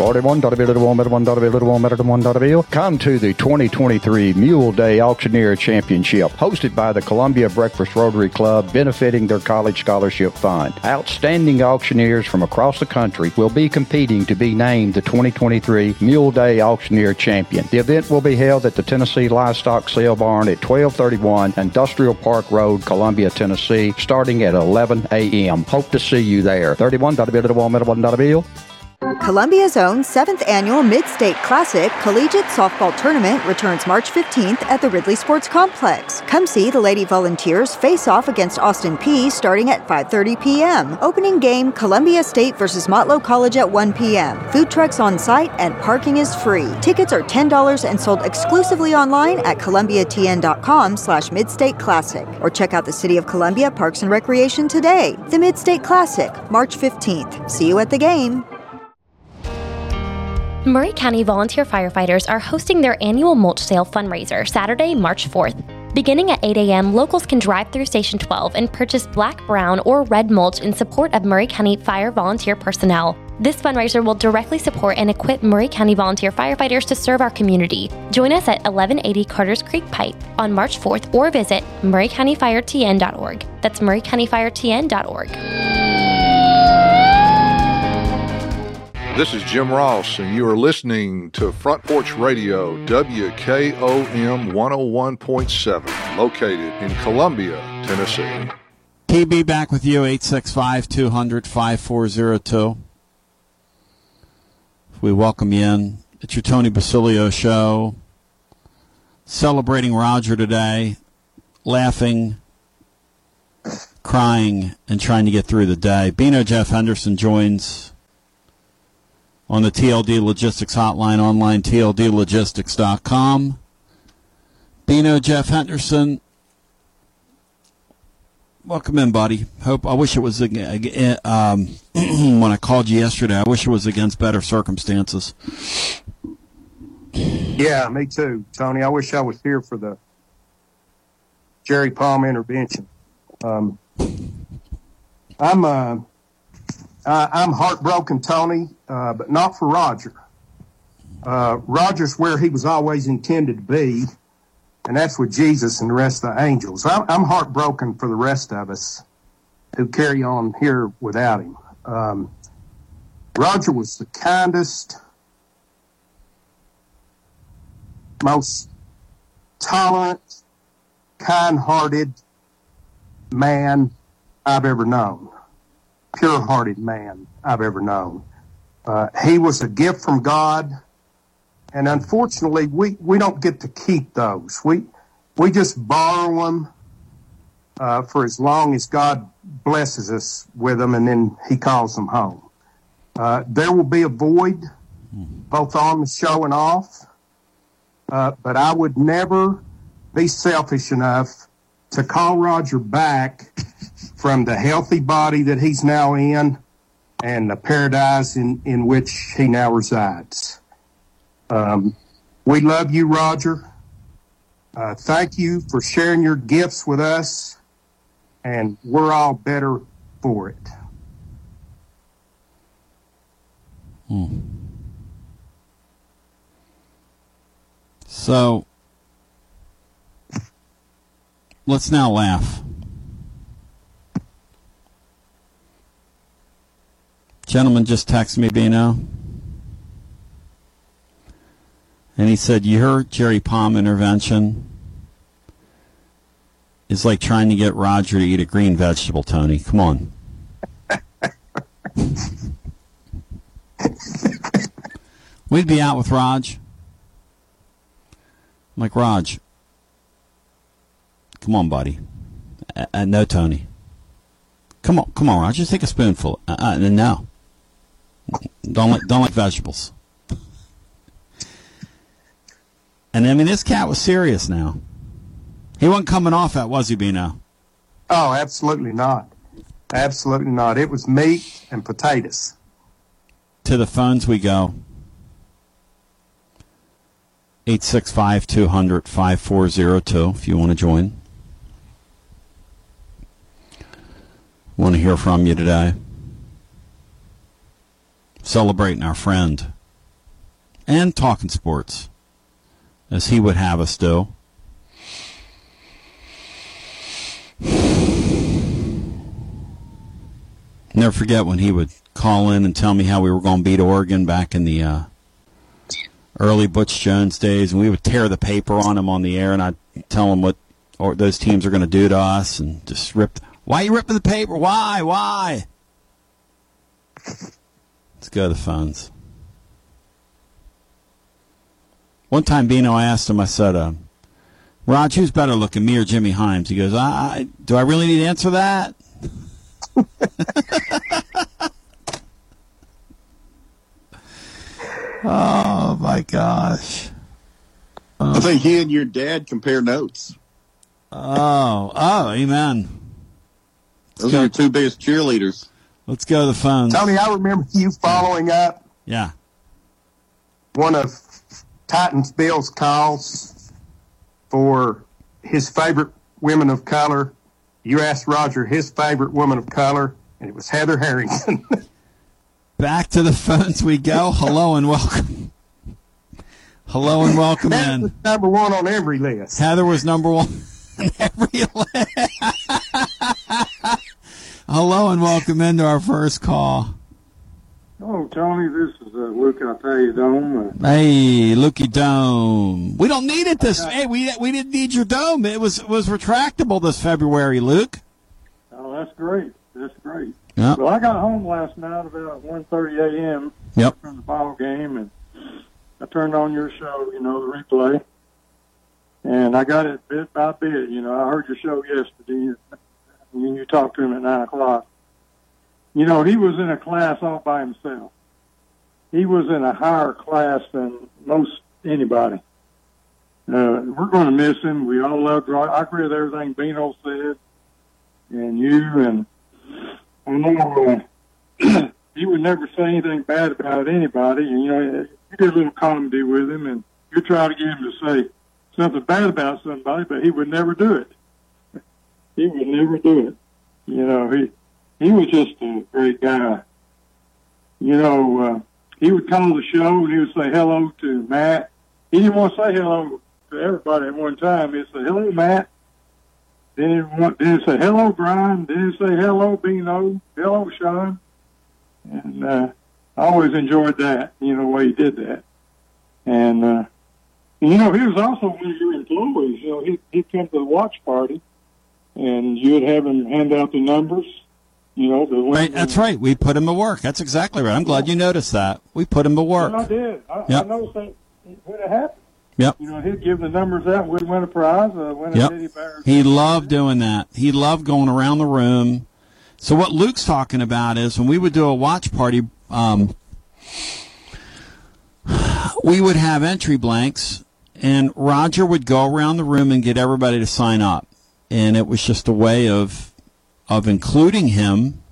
41 Come to the 2023 Mule Day Auctioneer Championship, hosted by the Columbia Breakfast Rotary Club, benefiting their college scholarship fund. Outstanding auctioneers from across the country will be competing to be named the 2023 Mule Day Auctioneer Champion. The event will be held at the Tennessee Livestock Sale Barn at 1231 Industrial Park Road, Columbia, Tennessee, starting at 11 a.m. Hope to see you there. 31 Columbia's own seventh annual Mid State Classic Collegiate Softball Tournament returns March 15th at the Ridley Sports Complex. Come see the Lady Volunteers face off against Austin Peay starting at 5:30 p.m. Opening game Columbia State versus Motlow College at 1 p.m. Food trucks on site and parking is free. Tickets are $10 and sold exclusively online at columbiatn.com/slash Midstate Classic or check out the City of Columbia Parks and Recreation today. The Mid State Classic, March 15th. See you at the game. Maury County volunteer firefighters are hosting their annual mulch sale fundraiser Saturday, March 4th. Beginning at 8 a.m., locals can drive through Station 12 and purchase black, brown, or red mulch in support of Maury County Fire volunteer personnel. This fundraiser will directly support and equip Maury County volunteer firefighters to serve our community. Join us at 1180 Carters Creek Pike on March 4th or visit murraycountyfiretn.org. That's murraycountyfiretn.org. This is Jim Ross, and you are listening to Front Porch Radio, WKOM 101.7, located in Columbia, Tennessee. PB back with you, 865 200 5402. We welcome you in. It's your Tony Basilio show. Celebrating Roger today, laughing, crying, and trying to get through the day. Bino Jeff Henderson joins on the TLD Logistics Hotline online, tldlogistics.com. Bino Jeff Henderson, welcome in, buddy. Hope I wish it was um, when I called you yesterday. I wish it was against better circumstances. Yeah, me too, Tony. I wish I was here for the Jerry Palm intervention. Um, I'm uh, uh, I'm heartbroken, Tony, uh, but not for Roger. Uh, Roger's where he was always intended to be, and that's with Jesus and the rest of the angels. I'm, I'm heartbroken for the rest of us who carry on here without him. Um, Roger was the kindest, most tolerant, kind-hearted man I've ever known pure hearted man I've ever known. Uh, he was a gift from God. And unfortunately, we, we don't get to keep those. We, we just borrow them uh, for as long as God blesses us with them, and then He calls them home. Uh, there will be a void, both on the show and off. Uh, but I would never be selfish enough to call Roger back from the healthy body that he's now in and the paradise in, in which he now resides. Um, we love you, Roger. Uh, thank you for sharing your gifts with us, and we're all better for it. Hmm. So, let's now laugh. Gentleman just texted me, Bino. And he said, Your Jerry Palm intervention is like trying to get Roger to eat a green vegetable, Tony. Come on. We'd be out with Raj. I'm like, Raj, come on, buddy. Uh, uh, no, Tony. Come on, come on. Just take a spoonful. Uh, uh, no. Don't like don't like vegetables. And I mean, this cat was serious now. He wasn't coming off that, was he, Bino? Oh, absolutely not. Absolutely not. It was meat and potatoes. To the phones we go. 865 200 5402 if you want to join. Want to hear from you today celebrating our friend and talking sports, as he would have us do. Never forget when he would call in and tell me how we were going to beat Oregon back in the uh, early Butch Jones days, and we would tear the paper on him on the air, and I'd tell him what or those teams are going to do to us, and just rip. Why are you ripping the paper? Why? Why? Let's go to the phones. One time, Bino, I asked him. I said, uh, "Raj, who's better looking, me or Jimmy Hyams?" He goes, I, I "Do I really need to answer that?" oh my gosh! I think he and your dad compare notes. Oh, oh, amen. Those are your two biggest cheerleaders. Let's go to the phones. Tony, I remember you following up Yeah. one of Titans Bill's calls for his favorite women of color. You asked Roger his favorite woman of color, and it was Heather Harrington. Back to the phones we go. Hello and welcome. Hello and welcome That in. was number one on every list. Heather was number one on every list. Hello and welcome into our first call. Oh, Tony, this is uh, Luke out there, Dome. Uh, Hey, Lukey Dome. We don't need it this. Hey, we we didn't need your dome. It was was retractable this February, Luke. oh, that's great. That's great. Yep. Well, I got home last night about 1.30 a.m. Yep. from the ball game, and I turned on your show, you know, the replay, and I got it bit by bit. You know, I heard your show yesterday, and you talked to him at 9 o'clock. You know, he was in a class all by himself. He was in a higher class than most anybody. Uh, we're going to miss him. We all loved Roy. I agree with everything Bino said, and you, and I know uh, he would never say anything bad about anybody. And, you know, you did a little comedy with him, and you try to get him to say something bad about somebody, but he would never do it. He would never do it. You know, he he was just a great guy. You know, uh, he would call the show and he would say hello to Matt. He didn't want to say hello to everybody at one time. He'd say hello, Matt. Then he'd, want, then he'd say hello, Brian. Then he'd say hello, Bino. Hello, Sean. And uh, I always enjoyed that. You know, the way he did that. And uh, you know, he was also one of your employees. You know, he he'd come to the watch party, and you would have him hand out the numbers. You know, the Right, that's right. We put him to work. That's exactly right. I'm glad you noticed that. We put him to work. I did. I, Yep. I noticed that when it happened. Yep. You know, he'd give the numbers out. We'd win a prize. Uh, win a Yep. teddy bear. He loved doing that. He loved going around the room. So what Luke's talking about is when we would do a watch party, um, we would have entry blanks, and Roger would go around the room and get everybody to sign up, and it was just a way of of including him.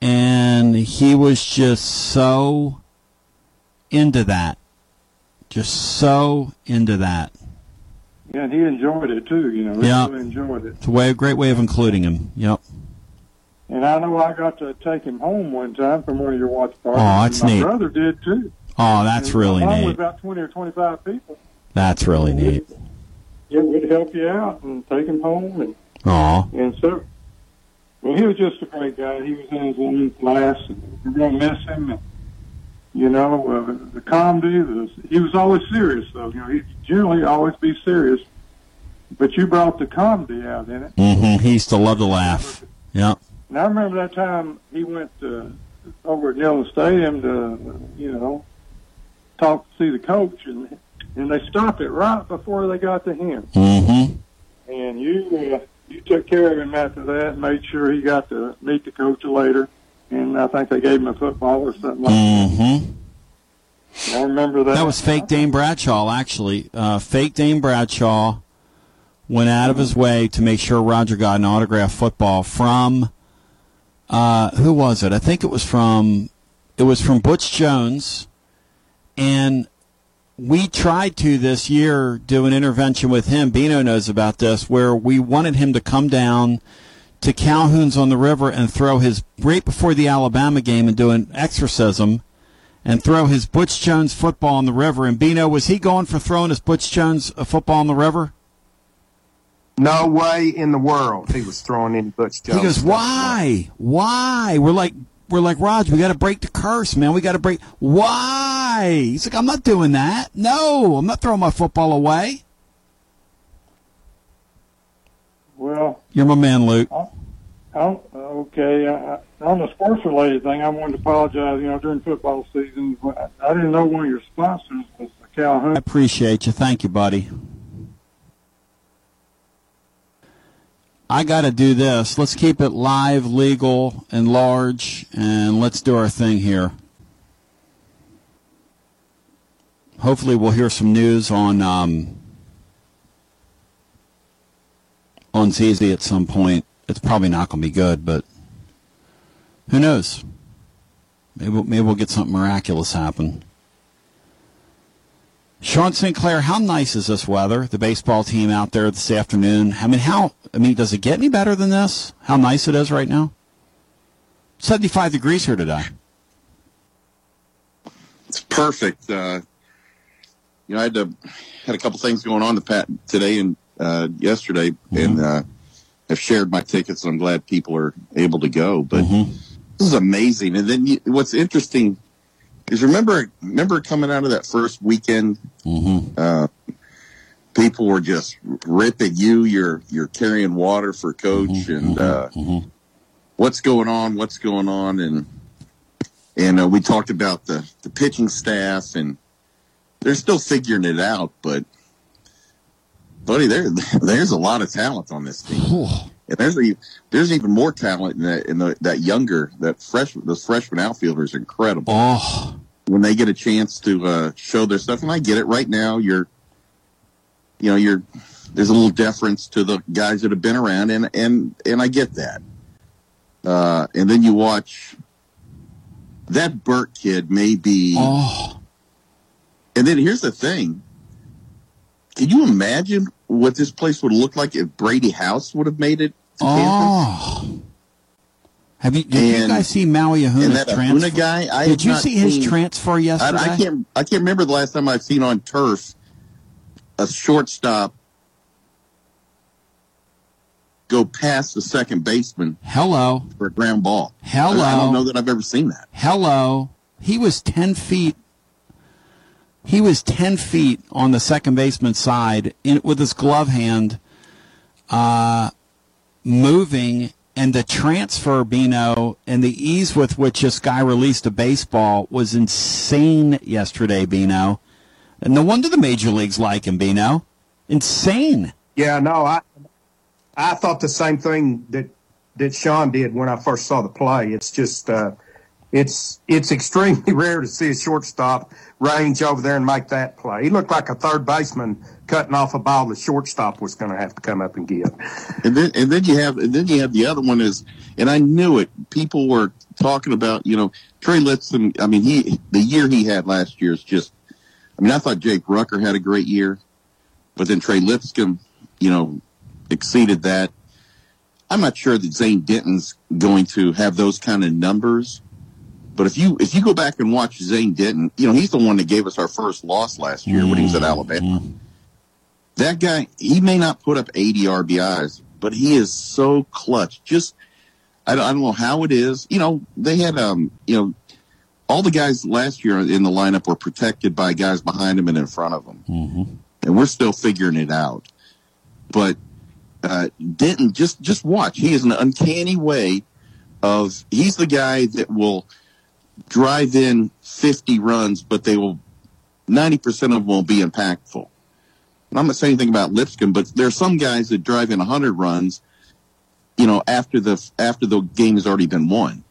And he was just so into that, just so into that. Yeah, and he enjoyed it too. You know, he Yeah. really enjoyed it. It's a way, a great way of including him. Yep. And I know I got to take him home one time from one of your watch parties. Oh, that's my neat. brother did too. Oh, that's And really along with neat. about twenty or twenty-five people. That's really neat. Yeah, we'd help you out and take him home and Aw. And so, well, he was just a great guy. He was in his own class, and we're going to miss him. And, you know, uh, the comedy, the, he was always serious, though. You know, he generally always be serious. But you brought the comedy out in it. hmm He used to love to laugh. Yeah. And I remember that time he went uh, over at Neyland Stadium to, you know, talk to see the coach, and and they stopped it right before they got to him. Mm-hmm. And you uh, you took care of him after that, and made sure he got to meet the coach later. And I think they gave him a football or something like Mm-hmm. that. I remember that. That was fake Dame Bradshaw, actually. Uh, fake Dame Bradshaw went out of his way to make sure Roger got an autographed football from uh, who was it? I think it was from it was from Butch Jones, and we tried to this year do an intervention with him. Bino knows about this, where we wanted him to come down to Calhoun's on the river and throw his right before the Alabama game and do an exorcism and throw his Butch Jones football in the river. And Bino, was he going for throwing his Butch Jones uh, football in the river? No way in the world he was throwing any Butch Jones. He goes, "Why? Why?" We're like, we're like, Raj, we got to break the curse, man. We got to break. Why? He's like, I'm not doing that. No, I'm not throwing my football away. Well, You're my man, Luke. I'm, okay, I, I- on the sports related thing, I wanted to apologize. You know, during football season, I, I didn't know one of your sponsors was the Calhoun. I appreciate you. Thank you, buddy. I got to do this. Let's keep it live, legal, and large, and let's do our thing here. Hopefully, we'll hear some news on um, on ZZ at some point. It's probably not going to be good, but who knows? Maybe maybe we'll get something miraculous happen. Sean Sinclair, how nice is this weather? The baseball team out there this afternoon. I mean, how? I mean, does it get any better than this? How nice it is right now. Seventy-five degrees here today. It's perfect. Uh, you know, I had to had a couple things going on the pat today and uh, yesterday, and uh, I've shared my tickets. And I'm glad people are able to go. But this is amazing. And then you, what's interesting is remember remember coming out of that first weekend, uh, people were just ripping you. You're you're carrying water for coach, and uh, what's going on? What's going on? And and uh, we talked about the the pitching staff, and they're still figuring it out. But buddy, there there's a lot of talent on this team. And there's a, there's even more talent in that in the, that younger that fresh those freshman outfielders are incredible. Oh, when they get a chance to uh, show their stuff, and I get it. Right now, you're you know you're there's a little deference to the guys that have been around, and and and I get that. Uh, and then you watch that Burt kid may be. Oh. And then here's the thing. Can you imagine what this place would look like if Brady House would have made it to Oh. Have you? Did you guys see Maui and that transfer? Ahuna guy, I did you see his seen- transfer I, yesterday? I can't. I can't remember the last time I've seen on turf a shortstop go past the second baseman. Hello. For a ground ball. Hello. I, I don't know that I've ever seen that. Hello. He was 10 feet. He was 10 feet on the second baseman side in, with his glove hand, uh, moving, and the transfer, Bino, and the ease with which this guy released a baseball was insane yesterday, Bino. And no wonder the major leagues like him, Bino. Insane. Yeah, no, I I thought the same thing that that Sean did when I first saw the play. It's just uh, it's it's extremely rare to see a shortstop range over there and make that play. He looked like a third baseman cutting off a ball the shortstop was going to have to come up and get. And then and then you have and then you have the other one is and I knew it. People were talking about you know Trey Lipscomb. I mean he the year he had last year is just. I mean I thought Jake Rucker had a great year, but then Trey Lipscomb, you know, exceeded that. I'm not sure that Zane Denton's going to have those kind of numbers. But if you if you go back and watch Zane Denton, you know he's the one that gave us our first loss last year when he was at Alabama. That guy, he may not put up 80 RBIs, but he is so clutch. Just I don't, I don't know how it is. You know they had um you know all the guys last year in the lineup were protected by guys behind them and in front of them, mm-hmm. and we're still figuring it out. But uh, Denton, just just watch. He has an uncanny way of. He's the guy that will drive in 50 runs, but they will 90% of them will be impactful. And I'm not saying anything about Lipscomb, but there are some guys that drive in 100 runs, you know, after the after the game has already been won.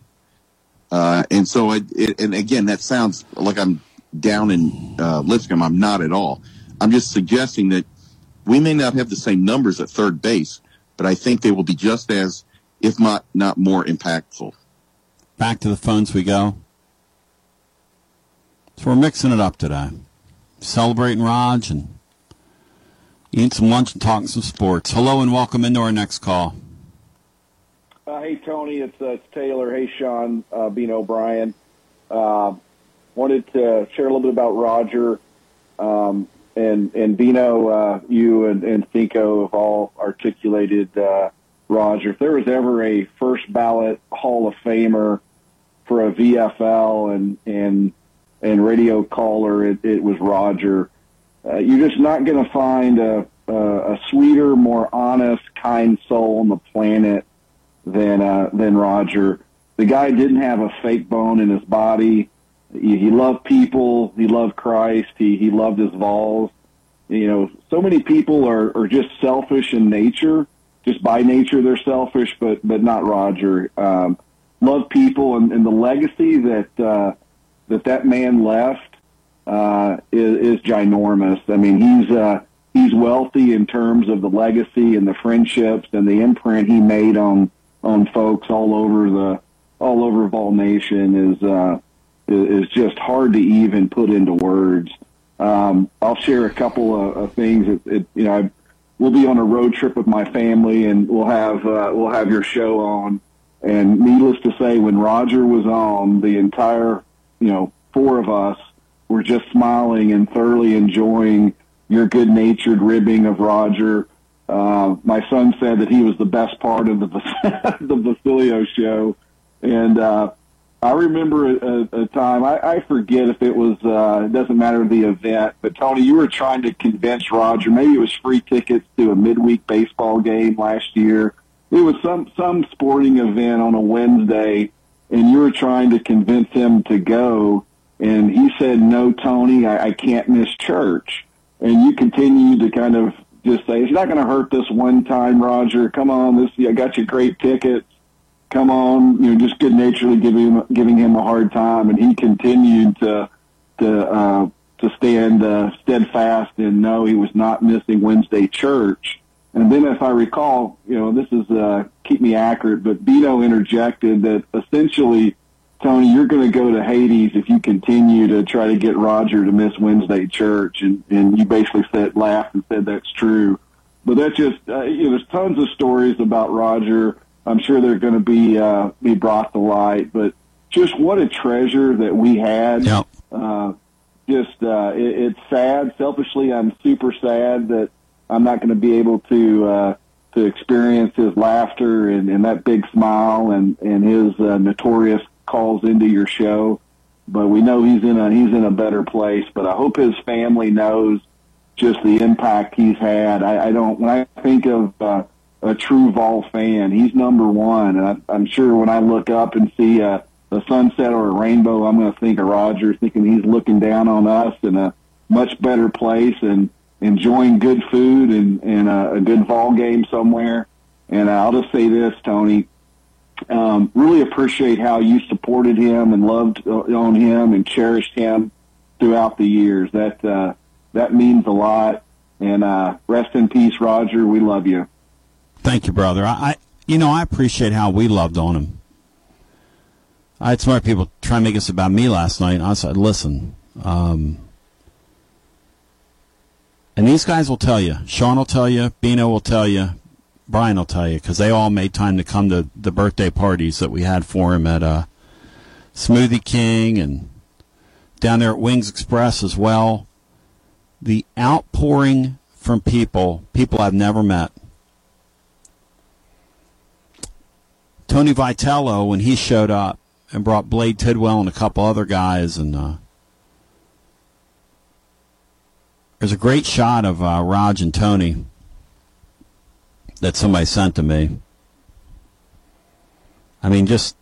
Uh, and so, I, it, and again, that sounds like I'm down in uh, Lipscomb. I'm not at all. I'm just suggesting that we may not have the same numbers at third base, but I think they will be just as, if not not more impactful. Back to the phones we go. So we're mixing it up today. Celebrating Raj and eating some lunch and talking some sports. Hello and welcome into our next call. Uh, hey Tony, it's, uh, it's Taylor. Hey Sean, uh, Bean O'Brien. Uh, wanted to share a little bit about Roger. Um, and and Bino, uh, you and, and Cinco have all articulated uh, Roger. If there was ever a first ballot Hall of Famer for a VFL and and and radio caller, it, it was Roger. Uh, you're just not going to find a, a a sweeter, more honest, kind soul on the planet than uh, than Roger. The guy didn't have a fake bone in his body. He, he loved people. He loved Christ. He he loved his Vols. You know, so many people are are just selfish in nature. Just by nature, they're selfish, but but not Roger. Um, love people, and, and the legacy that uh, that that man left uh, is, is ginormous. I mean, he's uh, he's wealthy in terms of the legacy and the friendships and the imprint he made on on folks all over the all over Vol Nation is uh, is just hard to even put into words. Um, I'll share a couple of, of things. It, it, you know, I, we'll be on a road trip with my family, and we'll have uh, we'll have your show on. And needless to say, when Roger was on, the entire you know four of us were just smiling and thoroughly enjoying your good-natured ribbing of Roger. Uh, my son said that he was the best part of the the Basilio show, and uh, I remember a, a time. I, I forget if it was. Uh, it doesn't matter the event, but Tony, you were trying to convince Roger. Maybe it was free tickets to a midweek baseball game last year. It was some some sporting event on a Wednesday, and you were trying to convince him to go. And he said, "No, Tony, I, I can't miss church." And you continued to kind of just say, "It's not going to hurt this one time, Roger. Come on, this I got you great tickets." come on, you know, just good naturedly giving him, giving him a hard time, and he continued to to uh, to stand uh, steadfast and know he was not missing Wednesday church. And then, if I recall, you know, this is uh, keep me accurate, but Bino interjected that essentially, Tony, you're going to go to Hades if you continue to try to get Roger to miss Wednesday church, and and you basically said laughed and said that's true. But that's just uh, you know, there's tons of stories about Roger I'm sure they're going to be uh, be brought to light. But just what a treasure that we had. Yep. Uh, just uh, it, it's sad. Selfishly, I'm super sad that I'm not going to be able to uh, to experience his laughter and, and that big smile and and his uh, notorious calls into your show. But we know he's in a he's in a better place. But I hope his family knows just the impact he's had. I, I don't when I think of uh, a true Vol fan. He's number one, and I, I'm sure when I look up and see a, a sunset or a rainbow, I'm going to think of Roger, thinking he's looking down on us in a much better place and enjoying good food and, and a, a good ball game somewhere. And I'll just say this, Tony. Um, really appreciate how you supported him and loved on him and cherished him throughout the years. That uh, that means a lot. And uh, rest in peace, Roger. We love you. Thank you, brother. I, I you know, I appreciate how we loved on him. I had smart people try to make this about me last night. I said, listen, um, and these guys will tell you. Sean will tell you. Bino will tell you. Brian will tell you because they all made time to come to the birthday parties that we had for him at uh, Smoothie King and down there at Wings Express as well. The outpouring from people, people I've never met, Tony Vitello when he showed up and brought Blade Tidwell and a couple other guys, and uh, there's a great shot of uh, Raj and Tony that somebody sent to me. I mean, just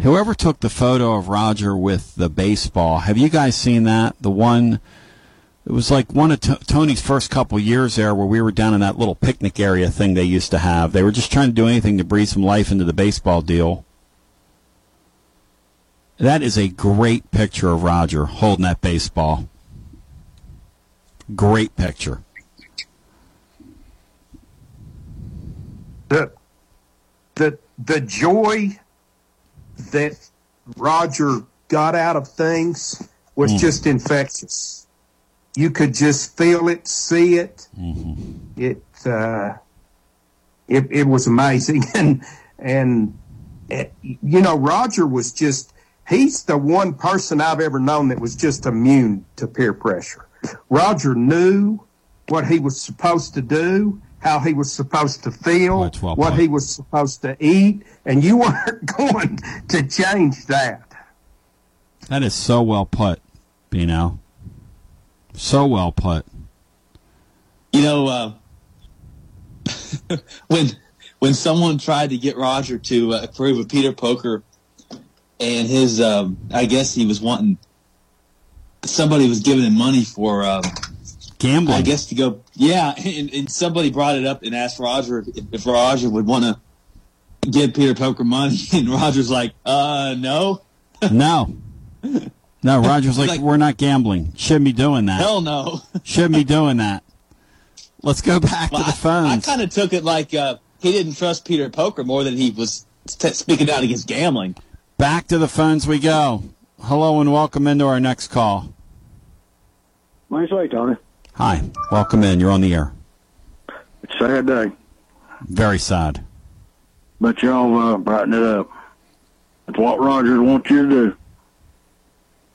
whoever took the photo of Roger with the baseball. Have you guys seen that? The one it was like one of T- Tony's first couple years there where we were down in that little picnic area thing they used to have. They were just trying to do anything to breathe some life into the baseball deal. That is a great picture of Roger holding that baseball. Great picture. The the the joy that Roger got out of things was Mm. just infectious you could just feel it, see it. Mm-hmm. It, uh, it, it was amazing. And, and, it, you know, Roger was just, he's the one person I've ever known that was just immune to peer pressure. Roger knew what he was supposed to do, how he was supposed to feel, well what put. he was supposed to eat, and you weren't going to change that. That is so well put, Bino. So well put. You know, uh, when when someone tried to get Roger to uh, approve of Peter Poker, and his, um, I guess he was wanting somebody was giving him money for um, gambling. I guess to go, yeah, and, and somebody brought it up and asked Roger if, if Roger would want to give Peter Poker money, and Roger's like, uh, no, No. No, Roger's like, Like- we're not gambling. Shouldn't be doing that. hell no. Shouldn't be doing that. Let's go back to the phones. I phones. kind of took it like uh, he didn't trust Peter Poker more than he was t- speaking out against gambling. Back to the phones we go. Hello and welcome into our next call. Nice way, Tony. Hi, welcome in. You're on the air. It's a sad day, Very sad. but y'all uh, brighten it up. It's what Rogers wants you to do.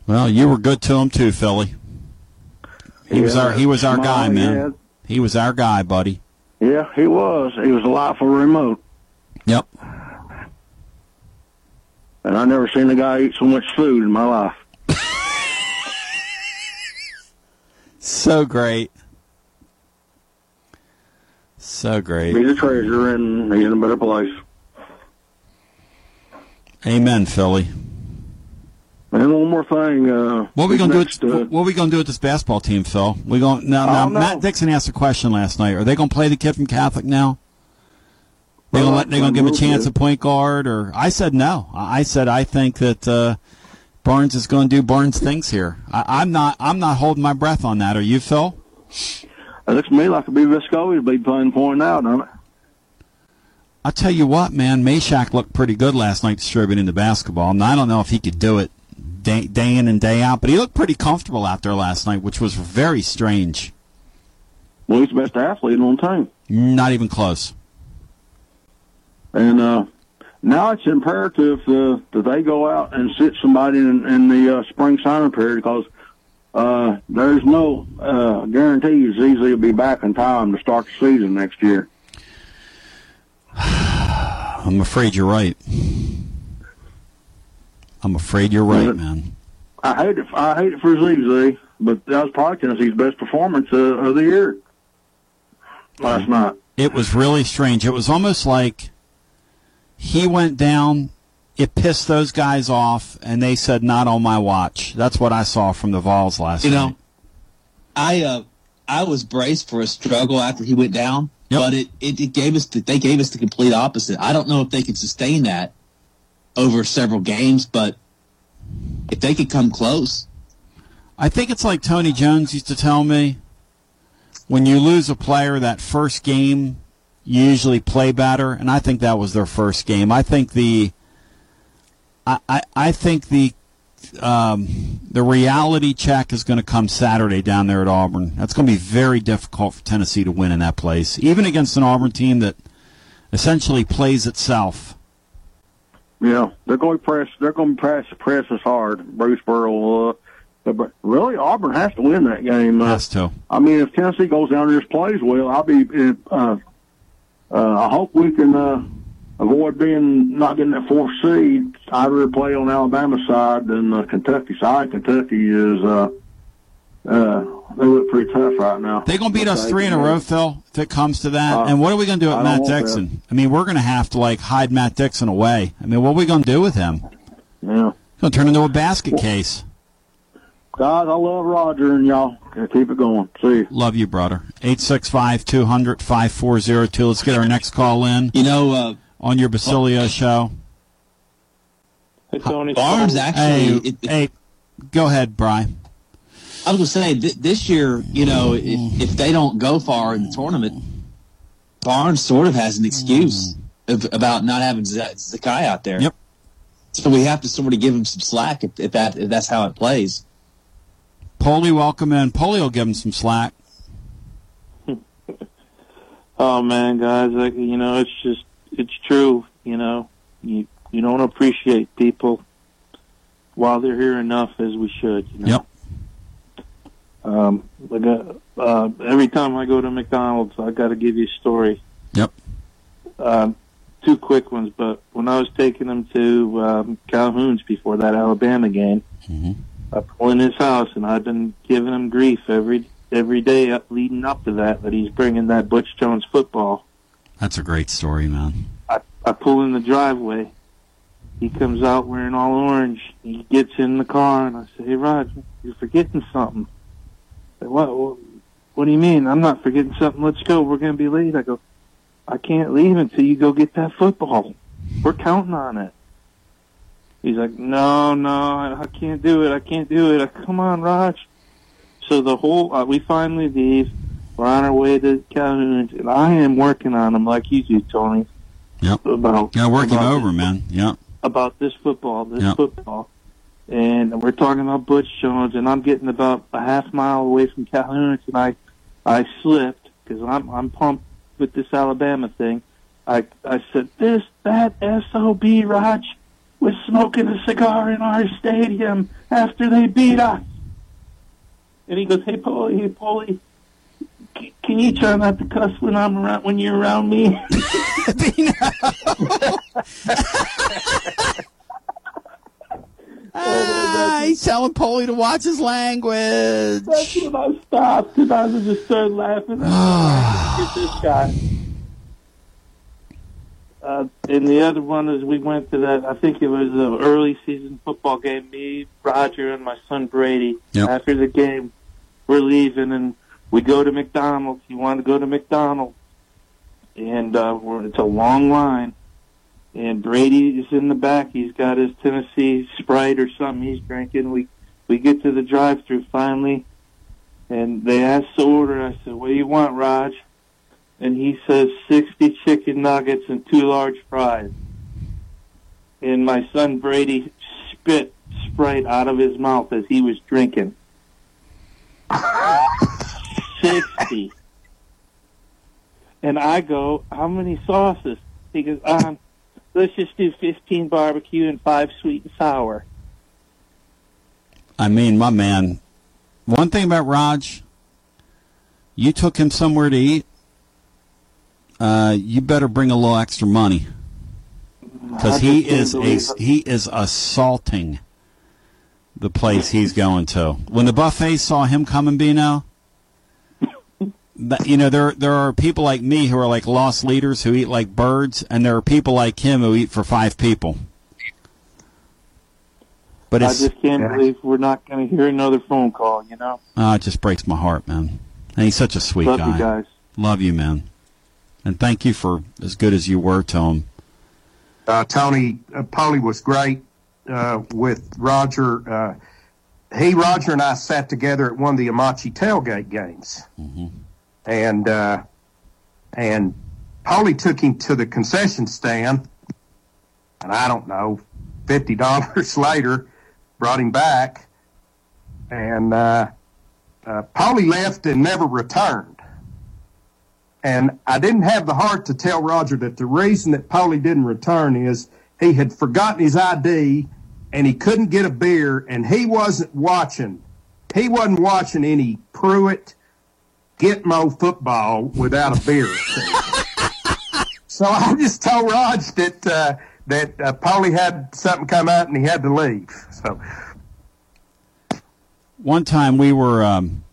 Well, you were good to him too, Philly. He was our he was our guy, man. had. He was our guy, buddy. Yeah, he was. He was a remote, Yep. and I never seen a guy eat so much food in my life. So great. So great. He's a treasure, and he's in a better place. Amen, Philly. And one more thing. Uh, What are we gonna next, do? With, Uh, what are we gonna do with this basketball team, Phil? We going now? Now. Matt Dixon asked a question last night. Are they gonna play the kid from Catholic now? They gonna Well, let, they gonna give him a chance at point guard, or I said no. I I said I think that uh, Barnes is going to do Barnes things here. I, I'm not. I'm not holding my breath on that. Are you, Phil? it looks to me like a B. Vescovi to be playing point out, doesn't it? I'll tell you what, man. Meshack looked pretty good last night distributing the basketball. And I don't know if he could do it day, day in and day out, but he looked pretty comfortable out there last night, which was very strange. Well, he's the best athlete on the team. Not even close. And uh, now it's imperative uh, that they go out and sit somebody in, in the uh, spring signing period because uh, there's no uh, guarantee Zeze will be back in time to start the season next year. I'm afraid you're right. I'm afraid you're right, man. I hate it. I hate it for Zeze, but that was probably Tennessee's best performance uh, of the year last night. It was really strange. It was almost like he went down. It pissed those guys off, and they said, "Not on my watch." That's what I saw from the Vols last You night. know, I uh, I was braced for a struggle after he went down, but it, it, it gave us the, they gave us the complete opposite. I don't know if they could sustain that over several games, but if they could come close, I think it's like Tony Jones used to tell me when you lose a player that first game, you usually play better, and I think that was their first game. I think the I, I, I think the um, the reality check is going to come Saturday down there at Auburn. That's going to be very difficult for Tennessee to win in that place, even against an Auburn team that essentially plays itself. Yeah, they're going to press. They're going to press press us hard. Bruce Burrow. Uh, but really, Auburn has to win that game. Uh, Has to. I mean, if Tennessee goes down there and just plays well, I'll be. Uh, uh, I hope we can uh, avoid being not getting that fourth seed. I'd rather play on Alabama's side than uh, Kentucky side. Kentucky is. Uh, uh, they look pretty tough right now. They're going to beat us three in a row, Phil, if it comes to that. Uh, and what are we going to do with Matt want that. Dixon? I mean, we're going to have to, like, hide Matt Dixon away. I mean, what are we going to do with him? Yeah. Going to turn into a basket case. Guys, I love Roger and y'all. Keep it going. See you. Love you, brother. 865 200 5402. Let's get our next call in. You know, uh, on your Basilio show. Hey, Tony. Barnes Hey, actually. it- it- hey, go ahead, Brian. I was going to say th- this year, you know, if, if they don't go far in the tournament, Barnes sort of has an excuse of, about not having Z- Zakai out there. Yep. So we have to sort of give him some slack if, if that if that's how it plays. Polly, welcome in. Polly will give him some slack. Oh man, guys, like you know, it's just it's true. You know, you you don't appreciate people while they're here enough as we should. You know? Yep. Um, like uh, uh, every time I go to McDonald's, I got to give you a story. Yep. Um, two quick ones, but when I was taking them to um, Calhoun's before that Alabama game, I pull in his house and I've been giving him grief every every day up, leading up to that that he's bringing that Butch Jones football. That's a great story, man. I, I pull in the driveway. He comes out wearing all orange. He gets in the car and I say, "Hey, Rod, you're forgetting something." What, what? What do you mean? I'm not forgetting something. Let's go. We're going to be late. I go, I can't leave until you go get that football. We're counting on it. He's like, no, no, I can't do it. I can't do it. I, Come on, Raj. So the whole, uh, we finally leave. We're on our way to Calhoun's, and I am working on him like you do, Tony. Yep. About Yeah, work him about over, man. Yep. about this football, this Yep. football. And we're talking about Butch Jones, and I'm getting about a half mile away from Calhoun's, and I, I slipped because I'm I'm pumped with this Alabama thing. I I said this that sob Raj was smoking a cigar in our stadium after they beat us. And he goes, "Hey, Paulie, hey, c- can you try not to cuss when I'm around when you're around me?" Ah, he's telling Polly to watch his language. That's when I stopped because I was just started laughing. Get this guy. Uh, and the other one is we went to that. I think it was an early season football game. Me, Roger, and my son Brady. Yep. After the game, we're leaving and we go to McDonald's. You want to go to McDonald's, and uh, we're, it's a long line. And Brady is in the back. He's got his Tennessee Sprite or something he's drinking. We we get to the drive-through finally, and they ask the order. I said, "What do you want, Raj?" And he says, 60 chicken nuggets and two large fries." And my son Brady spit Sprite out of his mouth as he was drinking. Sixty. And I go, "How many sauces?" He goes, "Um, let's just do fifteen barbecue and five sweet and sour." I mean, my man. One thing about Raj, you took him somewhere to eat. Uh, you better bring a little extra money because he is a, he is assaulting the place he's going to. When the buffet saw him coming, Bino, that, you know there there are people like me who are like lost leaders who eat like birds, and there are people like him who eat for five people. But I just can't believe we're not going to hear another phone call. You know, Oh, it just breaks my heart, man. And he's such a sweet Love guy. you guys. Love you, man. And thank you for as good as you were to him. Uh, Tony, uh, Paulie was great uh, with Roger. Uh, he, Roger, and I sat together at one of the Amachi tailgate games, and uh, and Paulie took him to the concession stand, and I don't know, fifty dollars later, brought him back, and uh, uh, Paulie left and never returned. And I didn't have the heart to tell Roger that the reason that Polly didn't return is he had forgotten his ID and he couldn't get a beer and he wasn't watching. He wasn't watching any Pruitt Gitmo football without a beer. so I just told Rog that uh, that uh, Paulie had something come out and he had to leave. So One time we were um,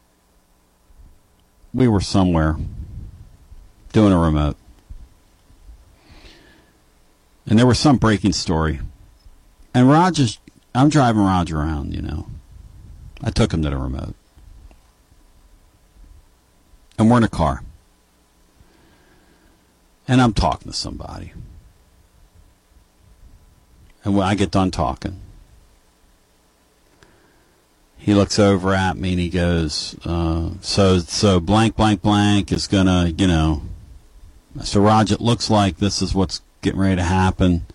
we were somewhere doing a remote, and there was some breaking story. And Roger's, I'm driving Roger around, you know. I took him to the remote, and we're in a car, and I'm talking to somebody, and when I get done talking. he looks over at me and he goes, uh, "So, so blank, blank, blank is gonna, you know." So, Raj, it looks like this is what's getting ready to happen.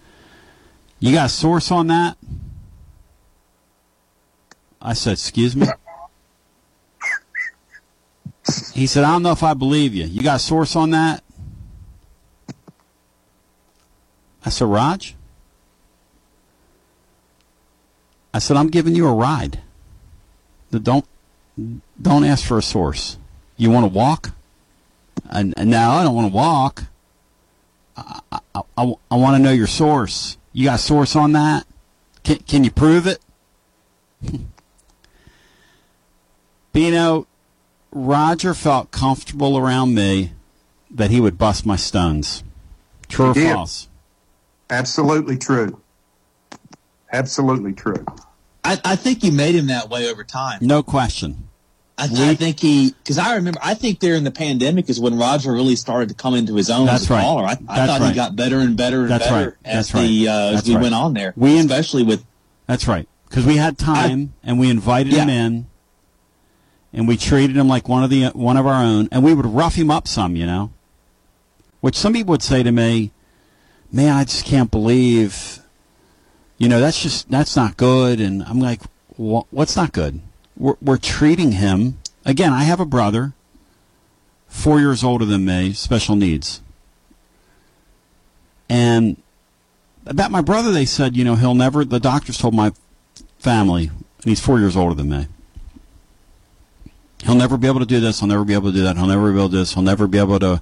You got a source on that? I said, "Excuse me." He said, "I don't know if I believe you. You got a source on that?" I said, "Raj." I said, I'm giving you a ride. Don't don't ask for a source. You want to walk? And, and now I don't want to walk. I, I, I, I want to know your source. You got a source on that? Can, can you prove it? Bino, Roger felt comfortable around me that he would bust my stones. True He or did. false? Absolutely true. Absolutely true. I, I think you made him that way over time. No question. I, I think he, because I remember, I think during the pandemic is when Roger really started to come into his own That's as a right. caller. I, I thought right. he got better and better and That's better right. as That's the right. uh, as we went on there. We especially with That's right. Because we had time and we invited him in, and we treated him like one of the one of our own, and we would rough him up some, you know. Which some people would say to me, "Man, I just can't believe, you know, that's just that's not good." And I'm like, "Wha- "What's not good? We're, treating him again. I have a brother, four years older than me, special needs, and." about my brother, they said, you know, he'll never. The doctors told my family, and he's four years older than me. He'll never be able to do this. He'll never be able to do that. He'll never be able to do this. He'll never be able to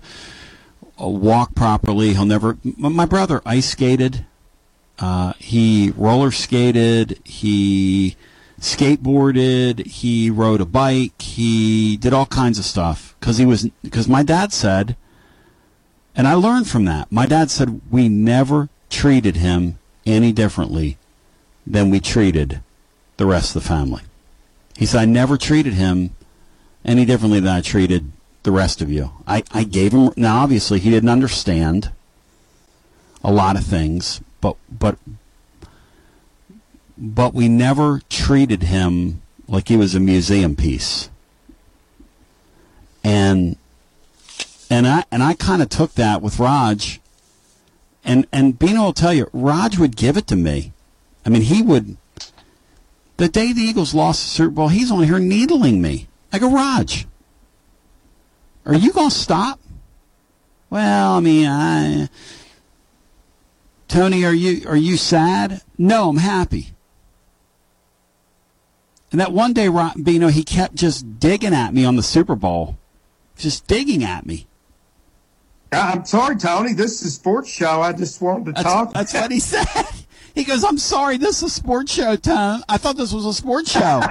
uh, walk properly. He'll never. My brother ice skated. Uh, he roller skated. He skateboarded. He rode a bike. He did all kinds of stuff because he was because my dad said, and I learned from that. My dad said we never treated him any differently than we treated the rest of the family. He said I never treated him any differently than I treated the rest of you. I, I gave him now obviously he didn't understand a lot of things, but but but we never treated him like he was a museum piece. And and I and I kind of took that with Raj, and and Bino will tell you, Raj would give it to me. I mean, he would. The day the Eagles lost the Super Bowl, he's on here needling me. I go, Raj, are you gonna stop? Well, I mean, I. Tony, are you are you sad? No, I'm happy. And that one day, Bino, he kept just digging at me on the Super Bowl, just digging at me. I'm sorry, Tony. This is a sports show. I just wanted to That's, talk. that's what he said. He goes, I'm sorry, this is a sports show, Tony. I thought this was a sports show.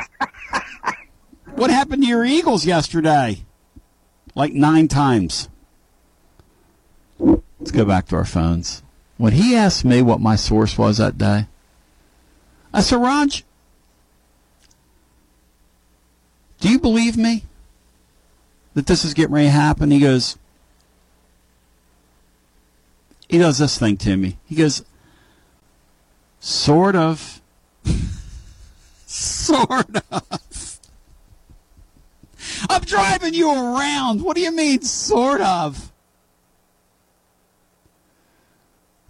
what happened to your Eagles yesterday? Like nine times. Let's go back to our phones. When he asked me what my source was that day, I said, Raj, do you believe me that this is getting ready to happen? He goes, he does this thing to me. He goes, sort of. sort of. I'm driving you around. What do you mean, sort of?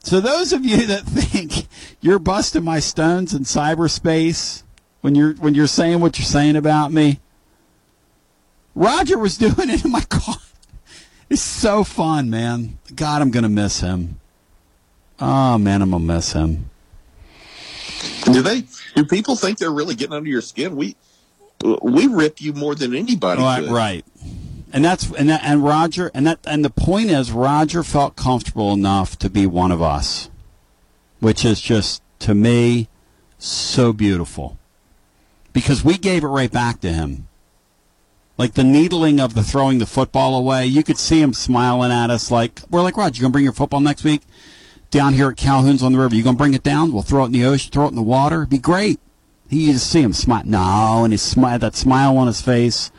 So those of you that think you're busting my stones in cyberspace when you're when you're saying what you're saying about me, Roger was doing it in my car. It's so fun, man. God, I'm gonna miss him. Oh man, I'm gonna miss him. Do they? Do people think they're really getting under your skin? We we rip you more than anybody. Right, could. right. And that's and that, and Roger and that and the point is Roger felt comfortable enough to be one of us, which is just to me so beautiful because we gave it right back to him. Like the needling of the throwing the football away, you could see him smiling at us. Like we're like, Roger, you gonna bring your football next week down here at Calhoun's on the river? You gonna bring it down? We'll throw it in the ocean, throw it in the water. It'd be great. He you just see him smile. No, and his smile, that smile on his face.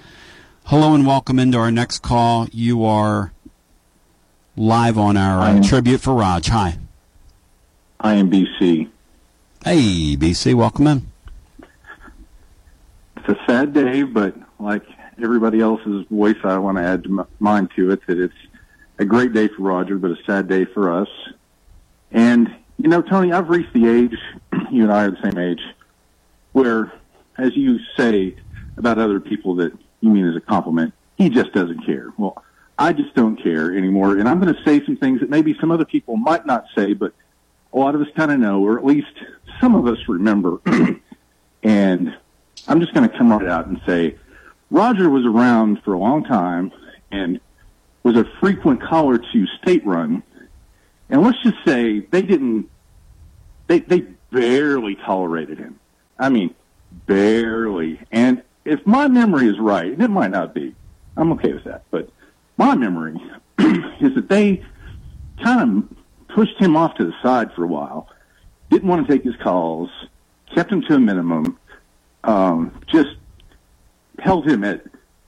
Hello and welcome into our next call. You are live on our uh, tribute for Raj. Hi. I am BC. Hey, BC, welcome in. It's a sad day, but like everybody else's voice, I want to add m- mine to it that it's a great day for Roger, but a sad day for us. And, you know, Tony, I've reached the age, you and I are the same age, where, as you say about other people that you mean as a compliment, he just doesn't care. Well, I just don't care anymore. And I'm going to say some things that maybe some other people might not say, but a lot of us kind of know, or at least some of us remember. And I'm just going to come right out and say, Roger was around for a long time and was a frequent caller to State Run. And let's just say they didn't, they, they barely tolerated him. I mean, barely. And if my memory is right, and it might not be, I'm okay with that, but my memory is that they kind of pushed him off to the side for a while, didn't want to take his calls, kept him to a minimum, um, just held him at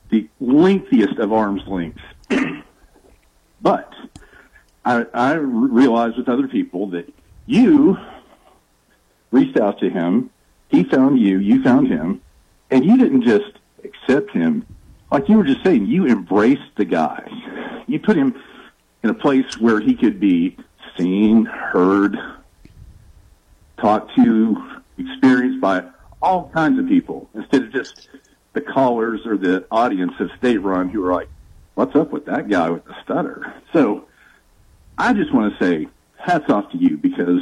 the lengthiest of arm's lengths. but I, I realized with other people that you reached out to him, he found you, you found him, and you didn't just accept him. Like you were just saying, you embraced the guy. You put him in a place where he could be seen, heard, talked to, experienced by all kinds of people instead of just the callers or the audience of State Run who are like, what's up with that guy with the stutter? So I just want to say hats off to you because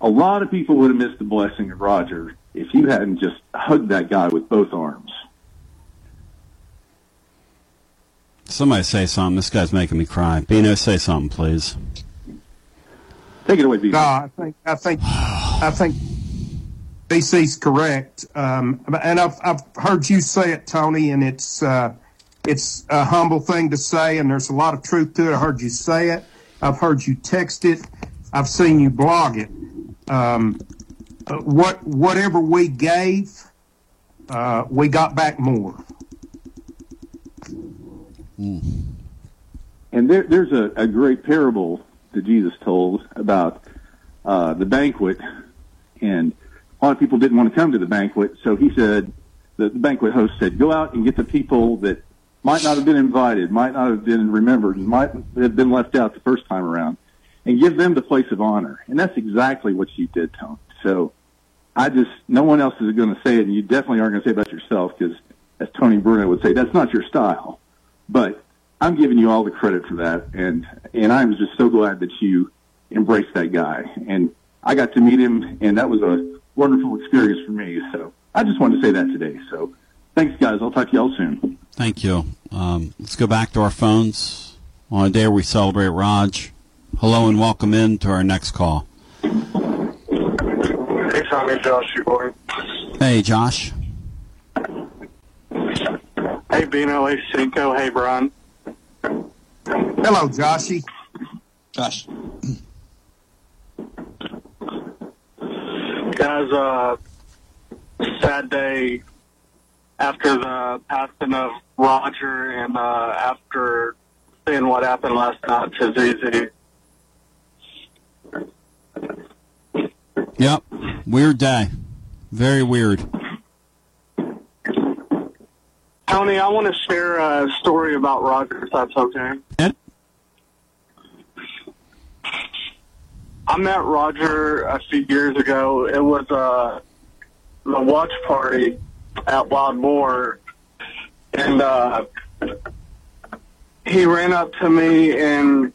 a lot of people would have missed the blessing of Roger if you hadn't just hugged that guy with both arms. Somebody say something. This guy's making me cry. Bino, say something, please. Take it away, Bino. No, I think I think I think BC's correct, um, and I've I've heard you say it, Tony, and it's uh, it's a humble thing to say, and there's a lot of truth to it. I heard you say it. I've heard you text it. I've seen you blog it. Um, uh, what whatever we gave, uh, we got back more. And there, there's a, a great parable that Jesus told about uh, the banquet, and a lot of people didn't want to come to the banquet, so he said, the, the banquet host said, go out and get the people that might not have been invited, might not have been remembered, might have been left out the first time around, and give them the place of honor. And that's exactly what you did, Tony. So I just, no one else is going to say it, and you definitely aren't going to say it about yourself because, as Tony Bruno would say, that's not your style. But I'm giving you all the credit for that, and and I'm just so glad that you embraced that guy. And I got to meet him, and that was a wonderful experience for me. So I just wanted to say that today. So thanks, guys. I'll talk to y'all soon. Thank you. Um, let's go back to our phones on a day we celebrate Raj. Hello and welcome in to our next call. Hey, Tommy, Josh, you boy. Hey, Josh. Hey, Bino. Hey, Cinco. Hey, Brian. Hello, Joshy. Josh. Guys, uh, sad day after the passing of Roger and uh, after seeing what happened last night to ZZ. Yep. Weird day. Very weird. Tony, I want to share a story about Roger, if that's okay. I met Roger a few years ago. It was uh, the watch party at Wild Boar, and uh, he ran up to me and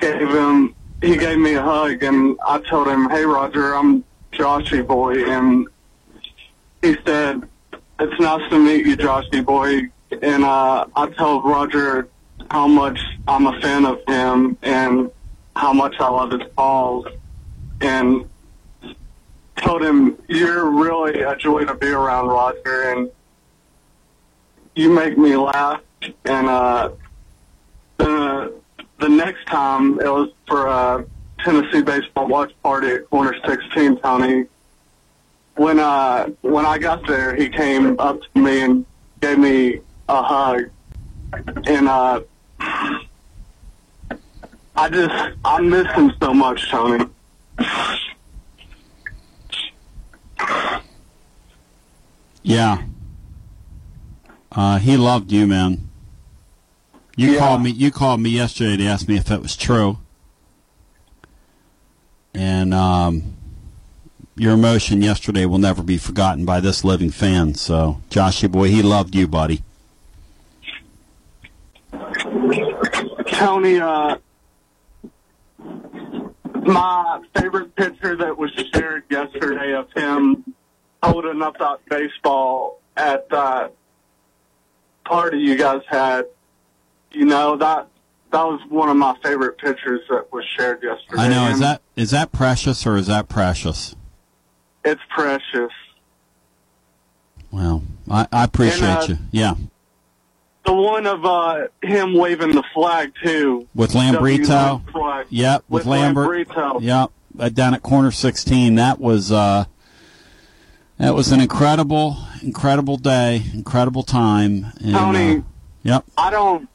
gave him he gave me a hug, and I told him, "Hey, Roger, I'm Joshy boy," and he said, "It's nice to meet you, Joshy boy." And uh, I told Roger how much I'm a fan of him and how much I love his calls, and told him, "You're really a joy to be around, Roger, and you make me laugh." And uh, the the next time it was for a Tennessee baseball watch party at Corner 16, Tony. When uh when I got there, he came up to me and gave me a hug, and uh, I just I miss him so much, Tony. Yeah. Uh, he loved you, man. You Yeah. called me. You called me yesterday to ask me if it was true, and um, your emotion yesterday will never be forgotten by this living fan. So, Joshy boy, he loved you, buddy. Tony, uh, my favorite picture that was shared yesterday of him holding up that baseball at that party you guys had. You know that that was one of my favorite pictures that was shared yesterday. I know. Is that is that precious or is that precious? it's precious. Well, I, I appreciate And, uh, you. Yeah, The one of uh, him waving the flag too. with Lambrito. flag. Yep, with, With Lambert. Lambrito. Yep, uh, down at corner 16. That was uh, that was an incredible, incredible day, incredible time. And, Tony. uh, yep. I don't.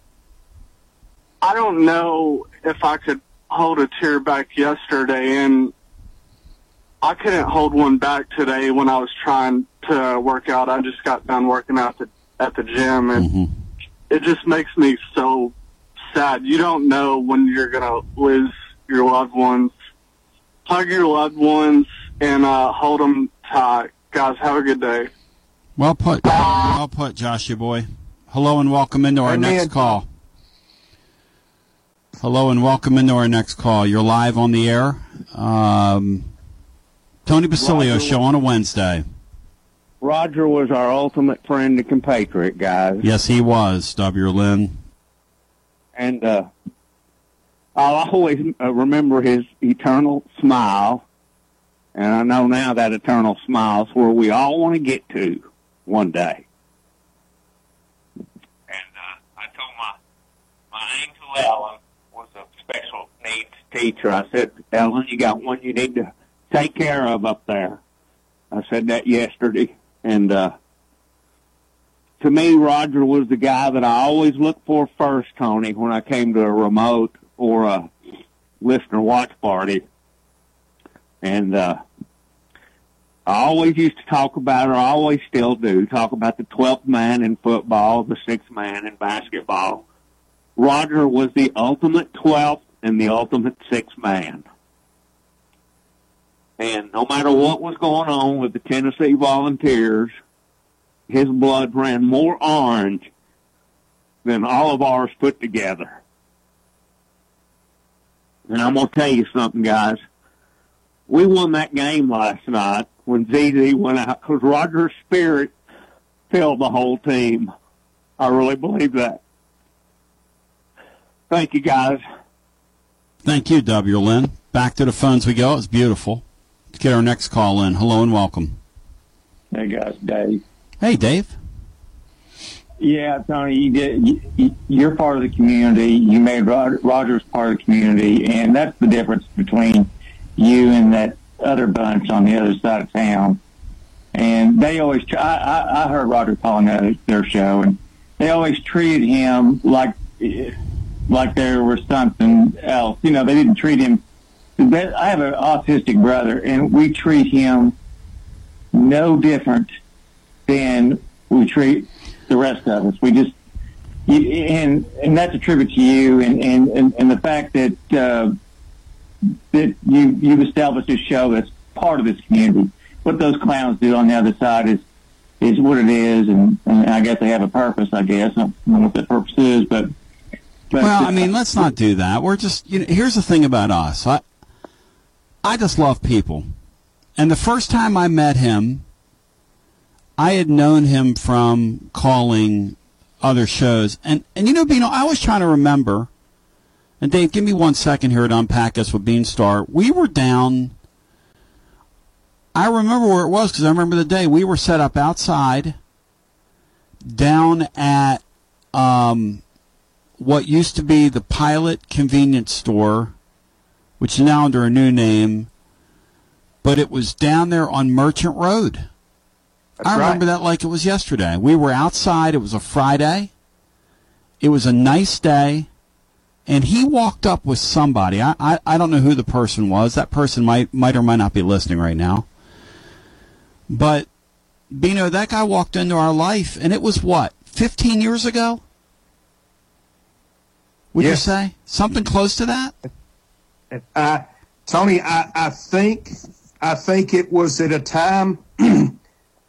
I don't know if I could hold a tear back yesterday, and I couldn't hold one back today when I was trying to work out. I just got done working out the, at the gym, and it just makes me so sad. You don't know when you're gonna lose your loved ones. Hug your loved ones and uh, hold them tight, guys. Have a good day. Well put. Well put, Joshua boy. Hello and welcome into our Amen. next call. Hello and welcome into our next call. You're live on the air. Um, Tony Basilio Roger. show on a Wednesday. Roger was our ultimate friend and compatriot, guys. Yes, he was. W. Lynn. And uh, I'll always uh, remember his eternal smile. And I know now that eternal smile is where we all want to get to one day. And uh, I told my, my angel Ellen was a special needs teacher. I said, Ellen, you got one you need to take care of up there. I said that yesterday, and uh, to me, Roger was the guy that I always looked for first, Tony, when I came to a remote or a listener watch party. And uh, I always used to talk about, or I always still do, talk about the 12th man in football, the sixth man in basketball. Roger was the ultimate 12th and the ultimate sixth man. And no matter what was going on with the Tennessee Volunteers, his blood ran more orange than all of ours put together. And I'm going to tell you something, guys. We won that game last night when ZZ went out because Roger's spirit filled the whole team. I really believe that. Thank you, guys. Thank you, W. Lynn. Back to the phones we go. It's beautiful. Let's get our next call in. Hello and welcome. Hey guys, Dave. Hey, Dave. Yeah, Tony, you did. You, you- you're part of the community. You made Rogers part of the community, and that's the difference between you and that other bunch on the other side of town. And they always. I, I, I heard Roger calling their show, and they always treated him like like there was something else. You know, they didn't treat him. I have an autistic brother, and we treat him no different than we treat the rest of us. We just, and and that's a tribute to you, and and and, and the fact that uh, that you you've established this show that's part of this community. What those clowns do on the other side is is what it is, and, and I guess they have a purpose. I guess I don't know what that purpose is, but. but well, I mean, let's not do that. We're just, you know, here's the thing about us. I, I just love people. And the first time I met him, I had known him from calling other shows. And, and you know, Bino, I was trying to remember, and Dave, give me one second here to unpack us with Beanstar. We were down, I remember where it was because I remember the day. We were set up outside down at, um, what used to be the Pilot Convenience Store, which is now under a new name, but it was down there on Merchant Road. I remember that like it was yesterday. We were outside. It was a Friday. It was a nice day. And he walked up with somebody. I, I, I don't know who the person was. That person might might or might not be listening right now. But Bino, that guy walked into our life and it was what, fifteen years ago? Would you say? Something close to that? Uh, Tony, I, I think I think it was at a time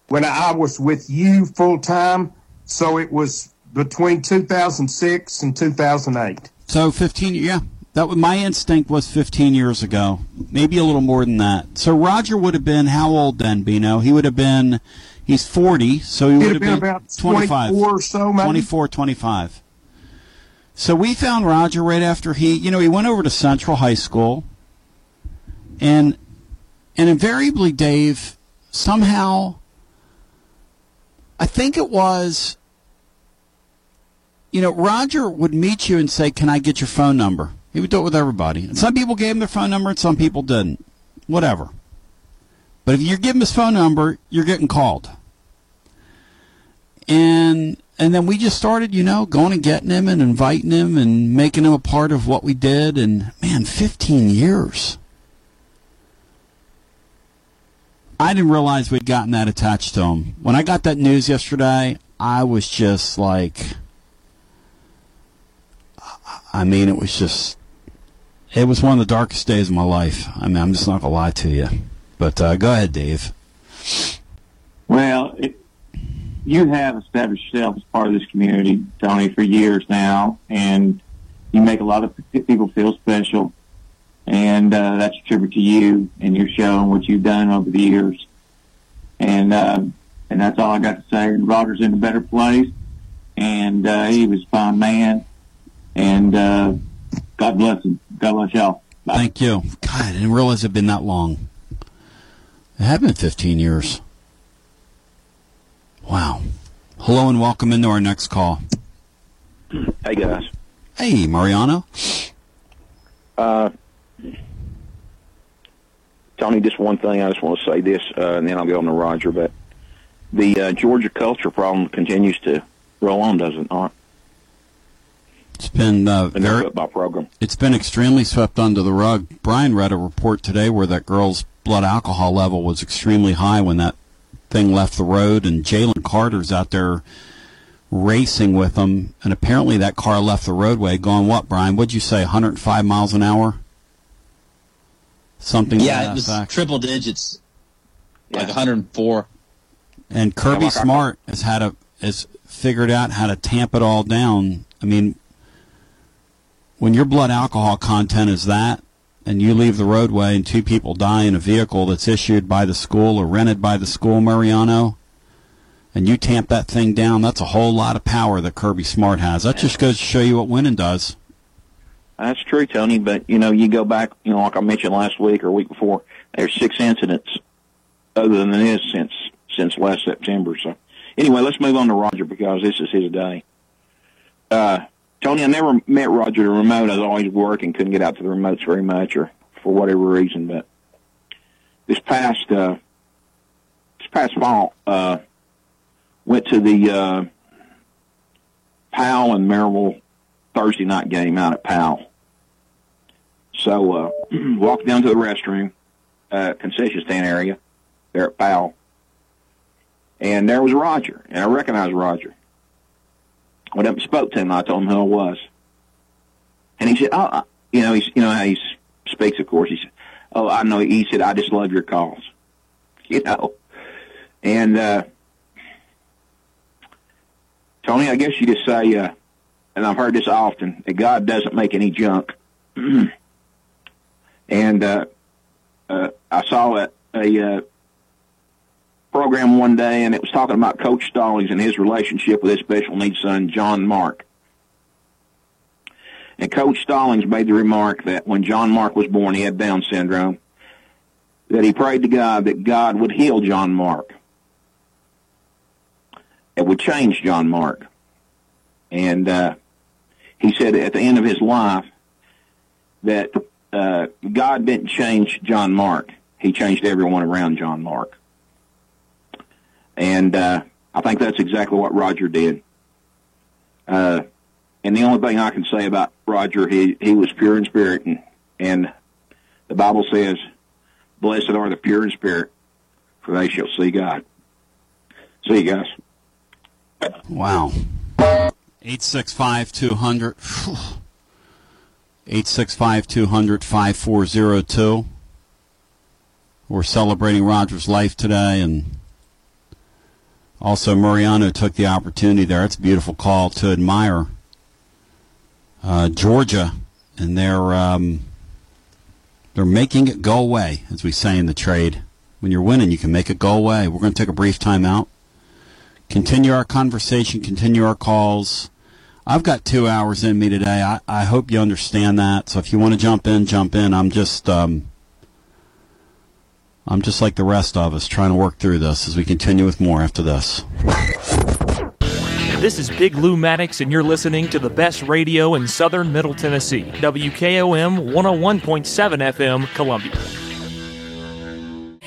when I was with you full time, so it was between 2006 and 2008. So 15, yeah, That was, my instinct was 15 years ago, maybe a little more than that. So Roger would have been how old then, Bino? He would have been, he's 40, so he would have been about 25. 24 or so, maybe. 24, 25. So we found Roger right after he, you know, he went over to Central High School, and and invariably, Dave, somehow, I think it was, you know, Roger would meet you and say, "Can I get your phone number?" He would do it with everybody, and some people gave him their phone number, and some people didn't. Whatever. But if you give him his phone number, you're getting called. And and then we just started, you know, going and getting him and inviting him and making him a part of what we did. And man, 15 years. I didn't realize we'd gotten that attached to him. When I got that news yesterday, I was just like, I mean, it was just, it was one of the darkest days of my life. I mean, I'm just not gonna lie to you. But uh, go ahead, Dave. Well, it, you have established yourself as part of this community, Tony, for years now, and you make a lot of people feel special, and uh, that's a tribute to you and your show and what you've done over the years. And uh, and that's all I got to say. Roger's in a better place, and uh, he was a fine man, and uh, God bless him. God bless y'all. Thank you. God, I didn't realize it'd been that long. It had been 15 years. Wow. Hello and welcome into our next call. Hey guys. Hey, Mariano. Uh, Tony, just one thing. I just want to say this, uh, and then I'll go on to Roger. But the uh, Georgia culture problem continues to roll on, does it not? It's been uh, very. football program. It's been extremely swept under the rug. Brian read a report today where that girl's blood alcohol level was extremely high when that thing left the road, and Jalen Carter's out there racing with them, and apparently that car left the roadway going what, Brian? What'd you say, 105 miles an hour? Something. to Yeah, that it was effect. triple digits, like 104. And Kirby Yeah, Smart has had a has figured out how to tamp it all down. I mean, when your blood alcohol content is that, and you leave the roadway and two people die in a vehicle that's issued by the school or rented by the school, Mariano, and you tamp that thing down, that's a whole lot of power that Kirby Smart has. That just goes to show you what winning does. That's true, Tony. But you know, you go back, you know, like I mentioned last week or week before. There's six incidents other than this since since last September. So anyway, let's move on to Roger because this is his day. Uh, Tony, I never met Roger the remote. I was always working, couldn't get out to the remotes very much, or for whatever reason. But this past uh, this past fall, uh, went to the uh, Powell and Maryville Thursday night game out at Powell. So uh, walked down to the restroom, uh, concession stand area there at Powell, and there was Roger, and I recognized Roger. Went up and spoke to him. I told him who I was, and he said, "Oh, you know, he's you know how he speaks, of course." He said, "Oh, I know." He said, "I just love your calls," you know, and uh, Tony, I guess you just say, uh, and I've heard this often, that God doesn't make any junk. and uh, uh, I saw a, a uh, program one day, and it was talking about Coach Stallings and his relationship with his special needs son, John Mark. And Coach Stallings made the remark that when John Mark was born, he had Down syndrome, that he prayed to God that God would heal John Mark. It would change John Mark. And uh, he said at the end of his life that uh, God didn't change John Mark. He changed everyone around John Mark. And uh, I think that's exactly what Roger did. Uh, and the only thing I can say about Roger, he, he was pure in spirit. And, and the Bible says, Blessed are the pure in spirit, for they shall see God. See you guys. Wow. 865 200. 865 200 5402. We're celebrating Roger's life today, and also Mariano took the opportunity there. It's a beautiful call to admire. Uh, Georgia and they're um, they're making it go away, as we say in the trade. When you're winning, you can make it go away. We're going to take a brief time out, continue our conversation, continue our calls. I've got two hours in me today. I, I hope you understand that. So if you want to jump in, jump in. I'm just um, I'm just like the rest of us, trying to work through this as we continue with more after this. This is Big Lou Maddox, and you're listening to the best radio in southern Middle Tennessee. WKOM 101.7 FM, Columbia.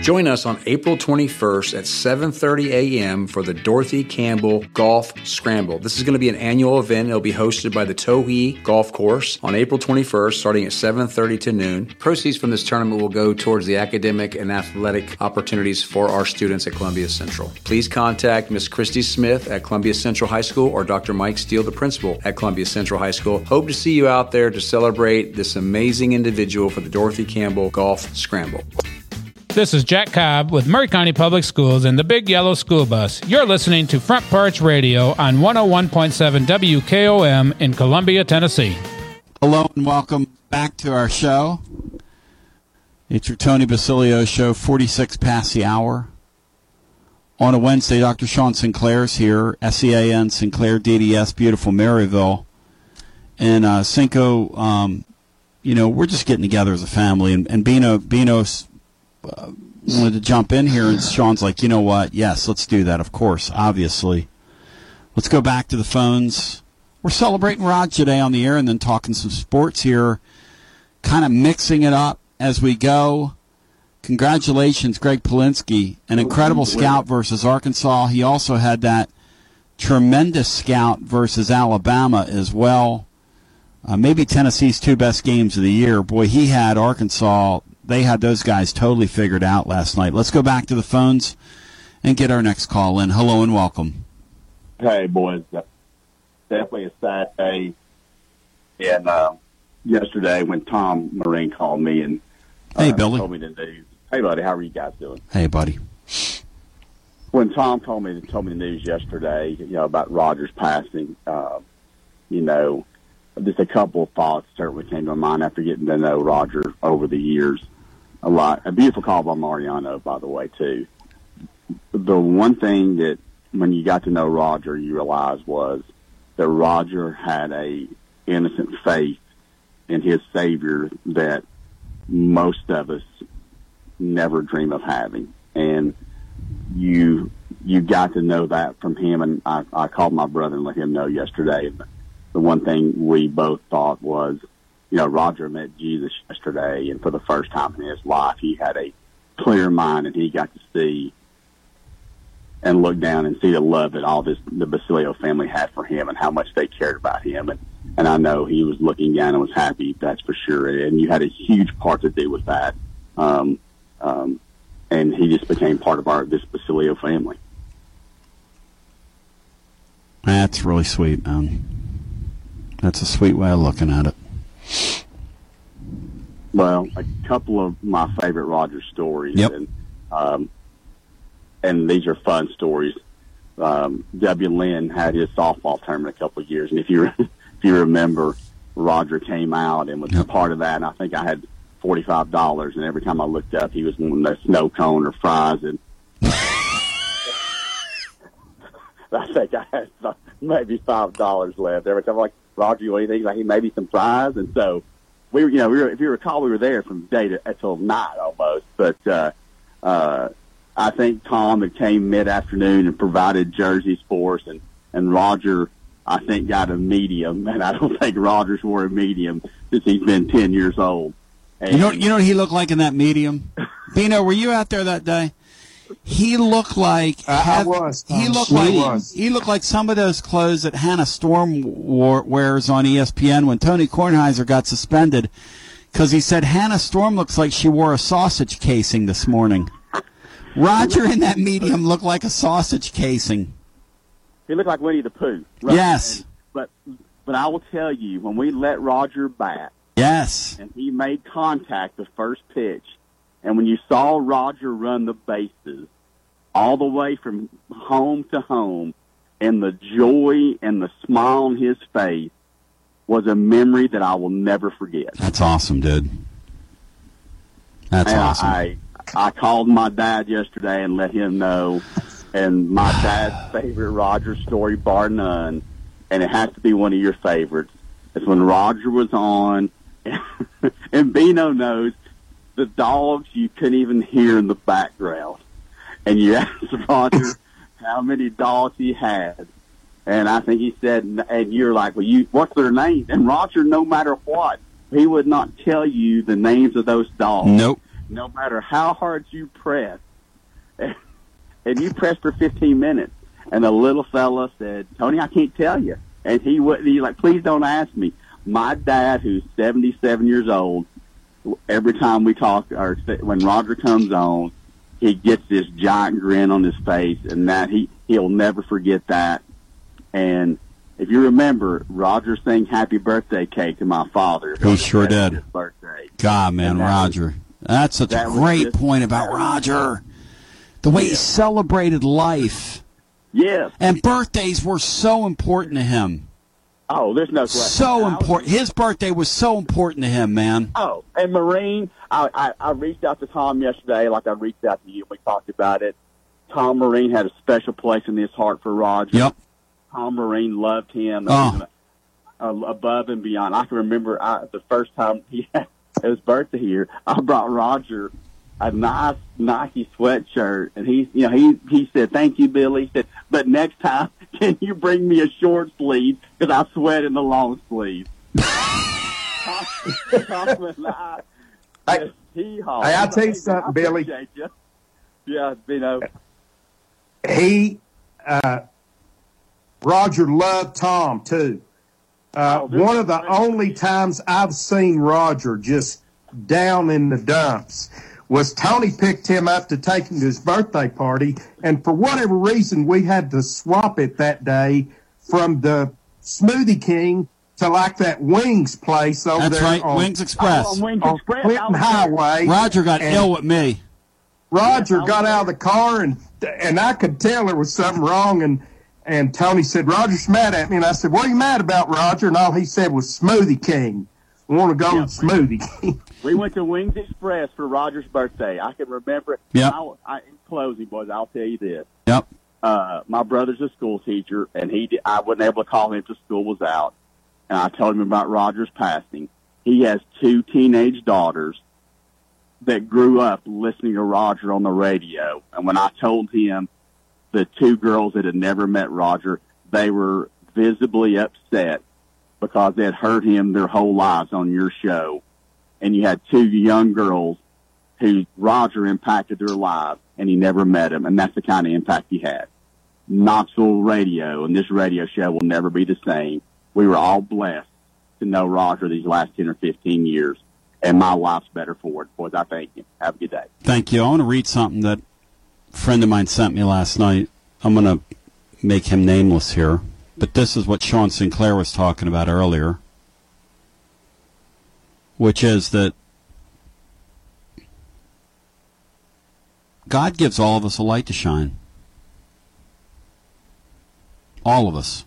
Join us on April 21st at 7:30 a.m. for the Dorothy Campbell Golf Scramble. This is going to be an annual event. It'll be hosted by the Towhee Golf Course on April 21st, starting at 7:30 to noon. Proceeds from this tournament will go towards the academic and athletic opportunities for our students at Columbia Central. Please contact Miss Christy Smith at Columbia Central High School or Dr. Mike Steele, the principal at Columbia Central High School. Hope to see you out there to celebrate this amazing individual for the Dorothy Campbell Golf Scramble. This is Jack Cobb with Maury County Public Schools and the Big Yellow School Bus. You're listening to Front Porch Radio on 101.7 WKOM in Columbia, Tennessee. Hello and welcome back to our show. It's your Tony Basilio show, 46 past the hour. On a Wednesday, Dr. Sean Sinclair's here, SEAN Sinclair DDS, beautiful Maryville. And uh, Cinco, um, you know, we're just getting together as a family. And, and Bino, Bino's uh, wanted to jump in here, and Sean's like, you know what? Yes, let's do that. Of course, obviously. Let's go back to the phones. We're celebrating Rod today on the air, and then talking some sports here, kind of mixing it up as we go. Congratulations, Greg Polinsky, an incredible scout versus Arkansas. He also had that tremendous scout versus Alabama as well. Uh, maybe Tennessee's two best games of the year. Boy, he had Arkansas they had those guys totally figured out last night. Let's go back to the phones and get our next call in. Hello and welcome. Hey, boys. Definitely a sad day. And uh, yesterday when Tom Marine called me and uh, hey, Billy. told me the news. Hey, buddy, how are you guys doing? Hey, buddy. When Tom told me told me the news yesterday, you know about Rogers passing, uh, you know, just a couple of thoughts certainly came to my mind after getting to know Roger over the years a lot. A beautiful call by Mariano, by the way, too. The one thing that when you got to know Roger, you realized was that Roger had a innocent faith in his Savior that most of us never dream of having, and you you got to know that from him. And I, I called my brother and let him know yesterday. The one thing we both thought was you know, Roger met Jesus yesterday, and for the first time in his life, he had a clear mind, and he got to see and look down and see the love that all this the Basilio family had for him, and how much they cared about him. And and I know he was looking down and was happy. That's for sure. And you had a huge part to do with that. Um, um, and he just became part of our this Basilio family. That's really sweet, man. That's a sweet way of looking at it. Well, a couple of my favorite Rogers stories, yep. and um, and these are fun stories. Um, W. Lynn had his softball tournament a couple of years, and if you if you remember, Roger came out and was yep. part of that. And I think I had forty five dollars, and every time I looked up, he was wanting a snow cone or fries, and I think I had maybe five dollars left. Every time I'm like, Roger, you want anything? Like, he maybe some fries. And so we were, you know, we were, if you recall, we were there from day to until night almost. But, uh, uh, I think Tom had came mid afternoon and provided jerseys for us and, and Roger, I think got a medium and I don't think Rogers wore a medium since he's been 10 years old. And, you know, you know what he looked like in that medium? Bino, were you out there that day? He looked like uh, I, I was. He looked like was. he looked like some of those clothes that Hannah Storm wore, wears on ESPN when Tony Kornheiser got suspended because he said Hannah Storm looks like she wore a sausage casing this morning. Roger in that medium looked like a sausage casing. He looked like Winnie the Pooh. Right? Yes. But but I will tell you when we let Roger bat. Yes. And he made contact the first pitch and when you saw Roger run the bases all the way from home to home, and the joy and the smile on his face was a memory that I will never forget. That's awesome, dude. That's and awesome. I, I called my dad yesterday and let him know. And my dad's favorite Roger story, bar none, and it has to be one of your favorites. It's when Roger was on, and Bino knows the dogs you couldn't even hear in the background. And you asked Roger how many dogs he had. And I think he said, and you're like, well, you, what's their name? And Roger, no matter what, he would not tell you the names of those dogs. Nope. No matter how hard you press. And you pressed for 15 minutes. And the little fella said, Tony, I can't tell you. And he wouldn't, he's like, please don't ask me. My dad, who's 77 years old, every time we talk, or when Roger comes on, he gets this giant grin on his face, and that he he'll never forget that. And if you remember, Roger sang "Happy Birthday" cake to my father. He sure did. Birthday. God, man, that Roger. That's such a that was great just- point about Roger. The way he celebrated life. Yes. And birthdays were so important to him. Oh, there's no question. So important. His birthday was so important to him, man. Oh, and Marine, I, I, I reached out to Tom yesterday, like I reached out to you. We talked about it. Tom Marine had a special place in his heart for Roger. Yep. Tom Marine loved him Oh. above and beyond. I can remember I, the first time he had his birthday here. I brought Roger a nice Nike sweatshirt, and he, you know, he he said, "Thank you, Billy." He said, "But next time, can you bring me a short sleeve because I sweat in the long sleeve." I. Hey, I'll tell you something, Billy. you. Yeah, you know. he uh, Roger loved Tom too. Uh, one of the only times I've seen Roger just down in the dumps was Tony picked him up to take him to his birthday party, and for whatever reason we had to swap it that day from the Smoothie King to like that Wings place over That's there. right, on, Wings Express. on, On Wings on Express, Clinton. Highway. Roger got And- ill with me. Roger got out of the car and and I could tell there was something wrong and and Tony said Roger's mad at me and I said what are you mad about Roger and all he said was Smoothie King. I want to go to Smoothie We went to Wings Express for Roger's birthday. I can remember it. Yep. I, I, in closing, boys, I'll tell you this. Yep. Uh, my brother's a school teacher, and he did, I wasn't able to call him till school was out. And I told him about Roger's passing. He has two teenage daughters that grew up listening to Roger on the radio. And when I told him the two girls that had never met Roger, they were visibly upset because they had heard him their whole lives on your show. And you had two young girls who Roger impacted their lives and he never met them. And that's the kind of impact he had. Knoxville radio and this radio show will never be the same. We were all blessed to know Roger these last 10 or 15 years. And my life's better for it. Boys, I thank you. Have a good day. Thank you. I want to read something that a friend of mine sent me last night. I'm going to make him nameless here, but this is what Sean Sinclair was talking about earlier, which is that God gives all of us a light to shine. All of us.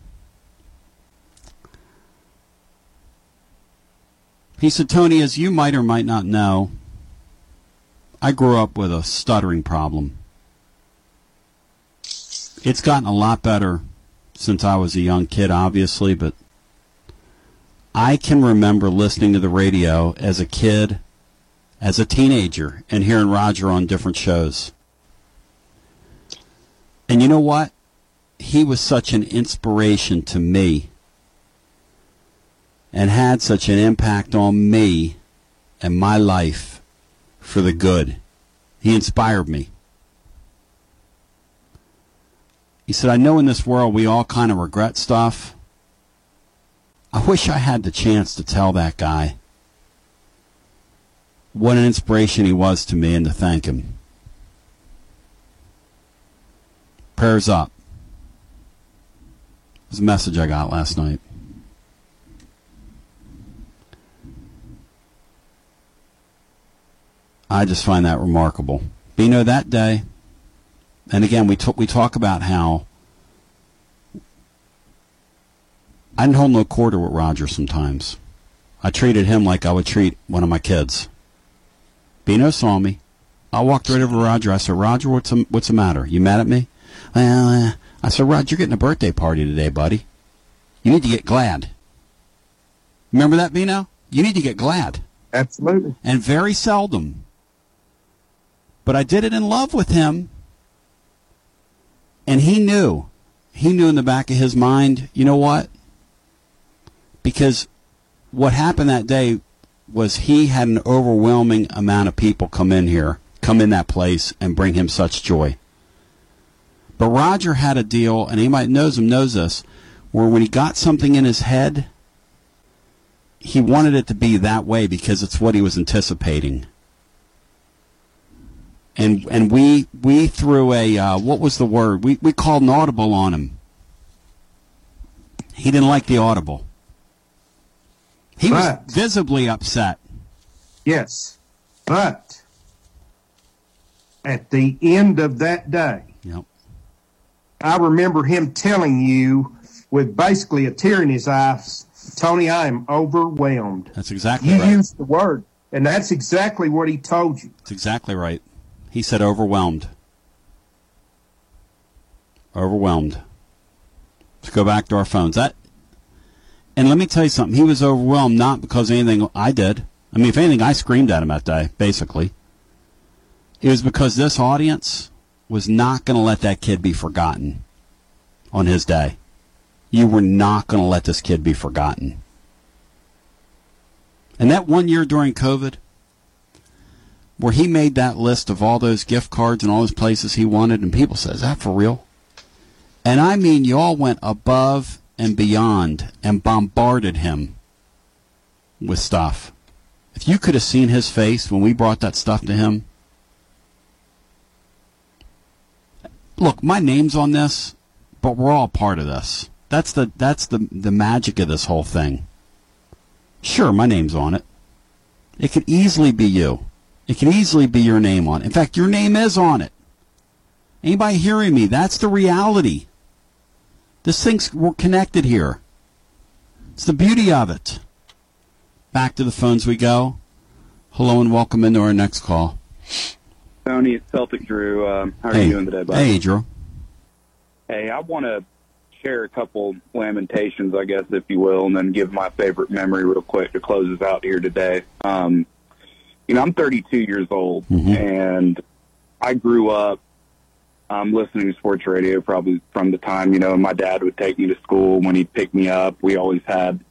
He said, Tony, as you might or might not know, I grew up with a stuttering problem. It's gotten a lot better since I was a young kid, obviously, but I can remember listening to the radio as a kid, as a teenager, and hearing Roger on different shows. And you know what? He was such an inspiration to me and had such an impact on me and my life for the good. He inspired me. He said, I know in this world we all kind of regret stuff. I wish I had the chance to tell that guy what an inspiration he was to me and to thank him. Prayers up. It was a message I got last night. I just find that remarkable. But you know, that day, and again, we talk, we talk about how I didn't hold no quarter with Roger sometimes. I treated him like I would treat one of my kids. Bino saw me, I walked right over to Roger. I said, Roger, what's the, what's the matter? You mad at me? Well, uh, I said, Roger, you're getting a birthday party today, buddy. You need to get glad. Remember that, Bino? You need to get glad. Absolutely. And very seldom. But I did it in love with him. And he knew. He knew in the back of his mind, you know what? Because what happened that day was he had an overwhelming amount of people come in here, come in that place, and bring him such joy. But Roger had a deal, and anybody that knows him knows this, where when he got something in his head, he wanted it to be that way because it's what he was anticipating. And and we we threw a uh, what was the word we we called an audible on him. He didn't like the audible. He But- was visibly upset. Yes. But at the end of that day, Yep. I remember him telling you with basically a tear in his eyes, Tony, I am overwhelmed. That's exactly You right. used the word, and that's exactly what he told you. That's exactly right. He said overwhelmed. Overwhelmed. Let's go back to our phones. That and let me tell you something. He was overwhelmed not because anything I did. I mean, if anything, I screamed at him that day, basically. It was because this audience was not going to let that kid be forgotten on his day. You were not going to let this kid be forgotten. And that one year during COVID, where he made that list of all those gift cards and all those places he wanted, and people said, "Is that for real?" And I mean, y'all went above and beyond and bombarded him with stuff. If you could have seen his face when we brought that stuff to him, look, my name's on this, but we're all part of this. That's the that's the the magic of this whole thing. Sure, my name's on it. It could easily be you. It can easily be your name on it. In fact, your name is on it. Anybody hearing me? That's the reality. This thing's we're connected here. It's the beauty of it. Back to the phones we go. Hello and welcome into our next call. Tony, it's Celtic Drew. Um, how are hey, you doing today, bud? hey, Drew. Hey, I want to share a couple lamentations, I guess, if you will, and then give my favorite memory real quick to close us out here today. Um, you know, I'm 32 years old, and I grew up um, listening to sports radio probably from the time, you know, my dad would take me to school. When he'd pick me up, we always had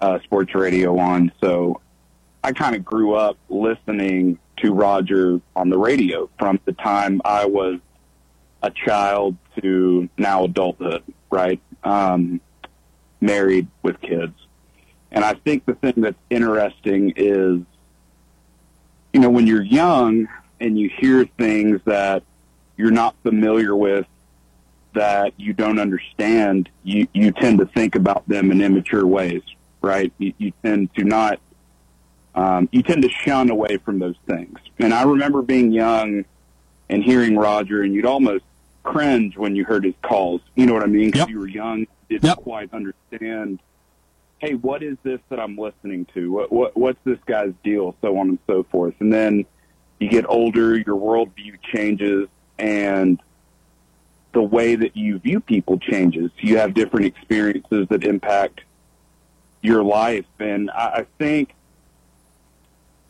uh, sports radio on. So I kind of grew up listening to Roger on the radio from the time I was a child to now adulthood, right? Um, married with kids. And I think the thing that's interesting is, you know, when you're young and you hear things that you're not familiar with, that you don't understand, you, you tend to think about them in immature ways, right? You, you tend to not, um, you tend to shun away from those things. And I remember being young and hearing Roger, and you'd almost cringe when you heard his calls. You know what I mean? Because you were young, didn't quite understand. Hey, what is this that I'm listening to? What, what what's this guy's deal? So on and so forth. And then you get older, your worldview changes, and the way that you view people changes. You have different experiences that impact your life, and I, I think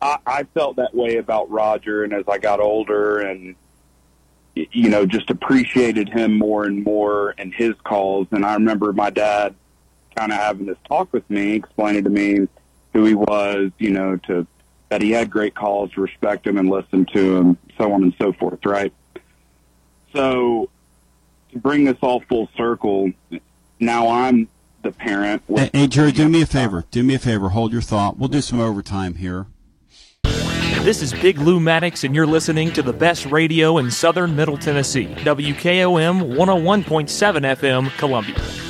I, I felt that way about Roger. And as I got older, and you know, just appreciated him more and more and his calls. And I remember my dad kind of having this talk with me, explaining to me who he was, you know, to that he had great calls, to respect him and listen to him, so on and so forth, right? So to bring this all full circle, now I'm the parent. Hey, hey, Drew, do me a favor. Do me a favor. Hold your thought. We'll do some overtime here. This is Big Lou Maddox, and you're listening to the best radio in southern Middle Tennessee. WKOM 101.7 FM, Columbia.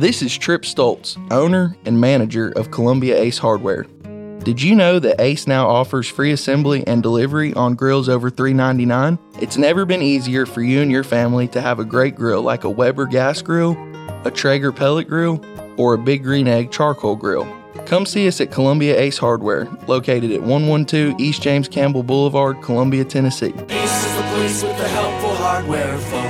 This is Trip Stoltz, owner and manager of Columbia Ace Hardware. Did you know that Ace now offers free assembly and delivery on grills over $3.99? It's never been easier for you and your family to have a great grill like a Weber gas grill, a Traeger pellet grill, or a Big Green Egg charcoal grill. Come see us at Columbia Ace Hardware, located at 112 East James Campbell Boulevard, Columbia, Tennessee. Ace is the place with the helpful hardware, folks.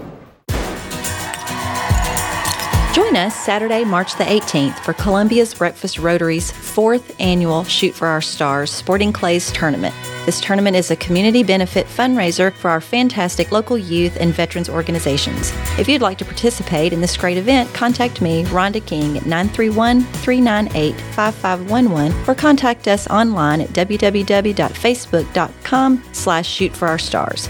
Join us Saturday, March the 18th for Columbia's Breakfast Rotary's fourth annual Shoot for Our Stars Sporting Clays Tournament. This tournament is a community benefit fundraiser for our fantastic local youth and veterans organizations. If you'd like to participate in this great event, contact me, Rhonda King, at 931 398 5511 or contact us online at www.facebook.com slash shoot for our stars.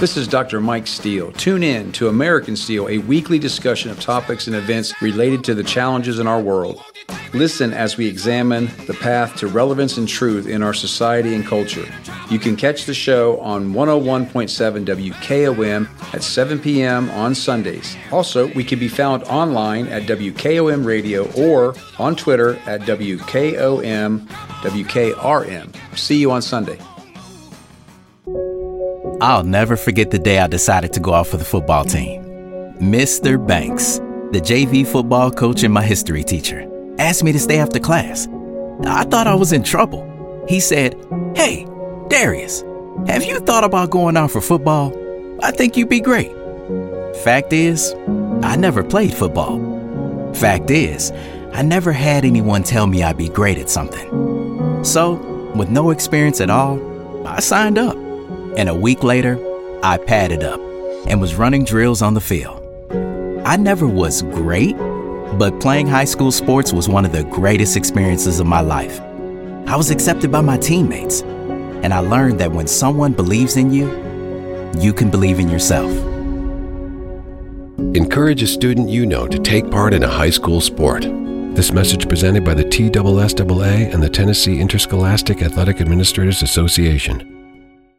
This is Dr. Mike Steele. Tune in to American Steel, a weekly discussion of topics and events related to the challenges in our world. Listen as we examine the path to relevance and truth in our society and culture. You can catch the show on 101.7 WKOM at 7 p.m. on Sundays. Also, we can be found online at WKOM Radio or on Twitter at WKOM WKRM. See you on Sunday. I'll never forget the day I decided to go out for the football team. Mr. Banks, the JV football coach and my history teacher, asked me to stay after class. I thought I was in trouble. He said, Hey, Darius, have you thought about going out for football? I think you'd be great. Fact is, I never played football. Fact is, I never had anyone tell me I'd be great at something. So, with no experience at all, I signed up. And a week later, I padded up and was running drills on the field. I never was great, but playing high school sports was one of the greatest experiences of my life. I was accepted by my teammates, and I learned that when someone believes in you, you can believe in yourself. Encourage a student you know to take part in a high school sport. This message presented by the TSSAA and the Tennessee Interscholastic Athletic Administrators Association.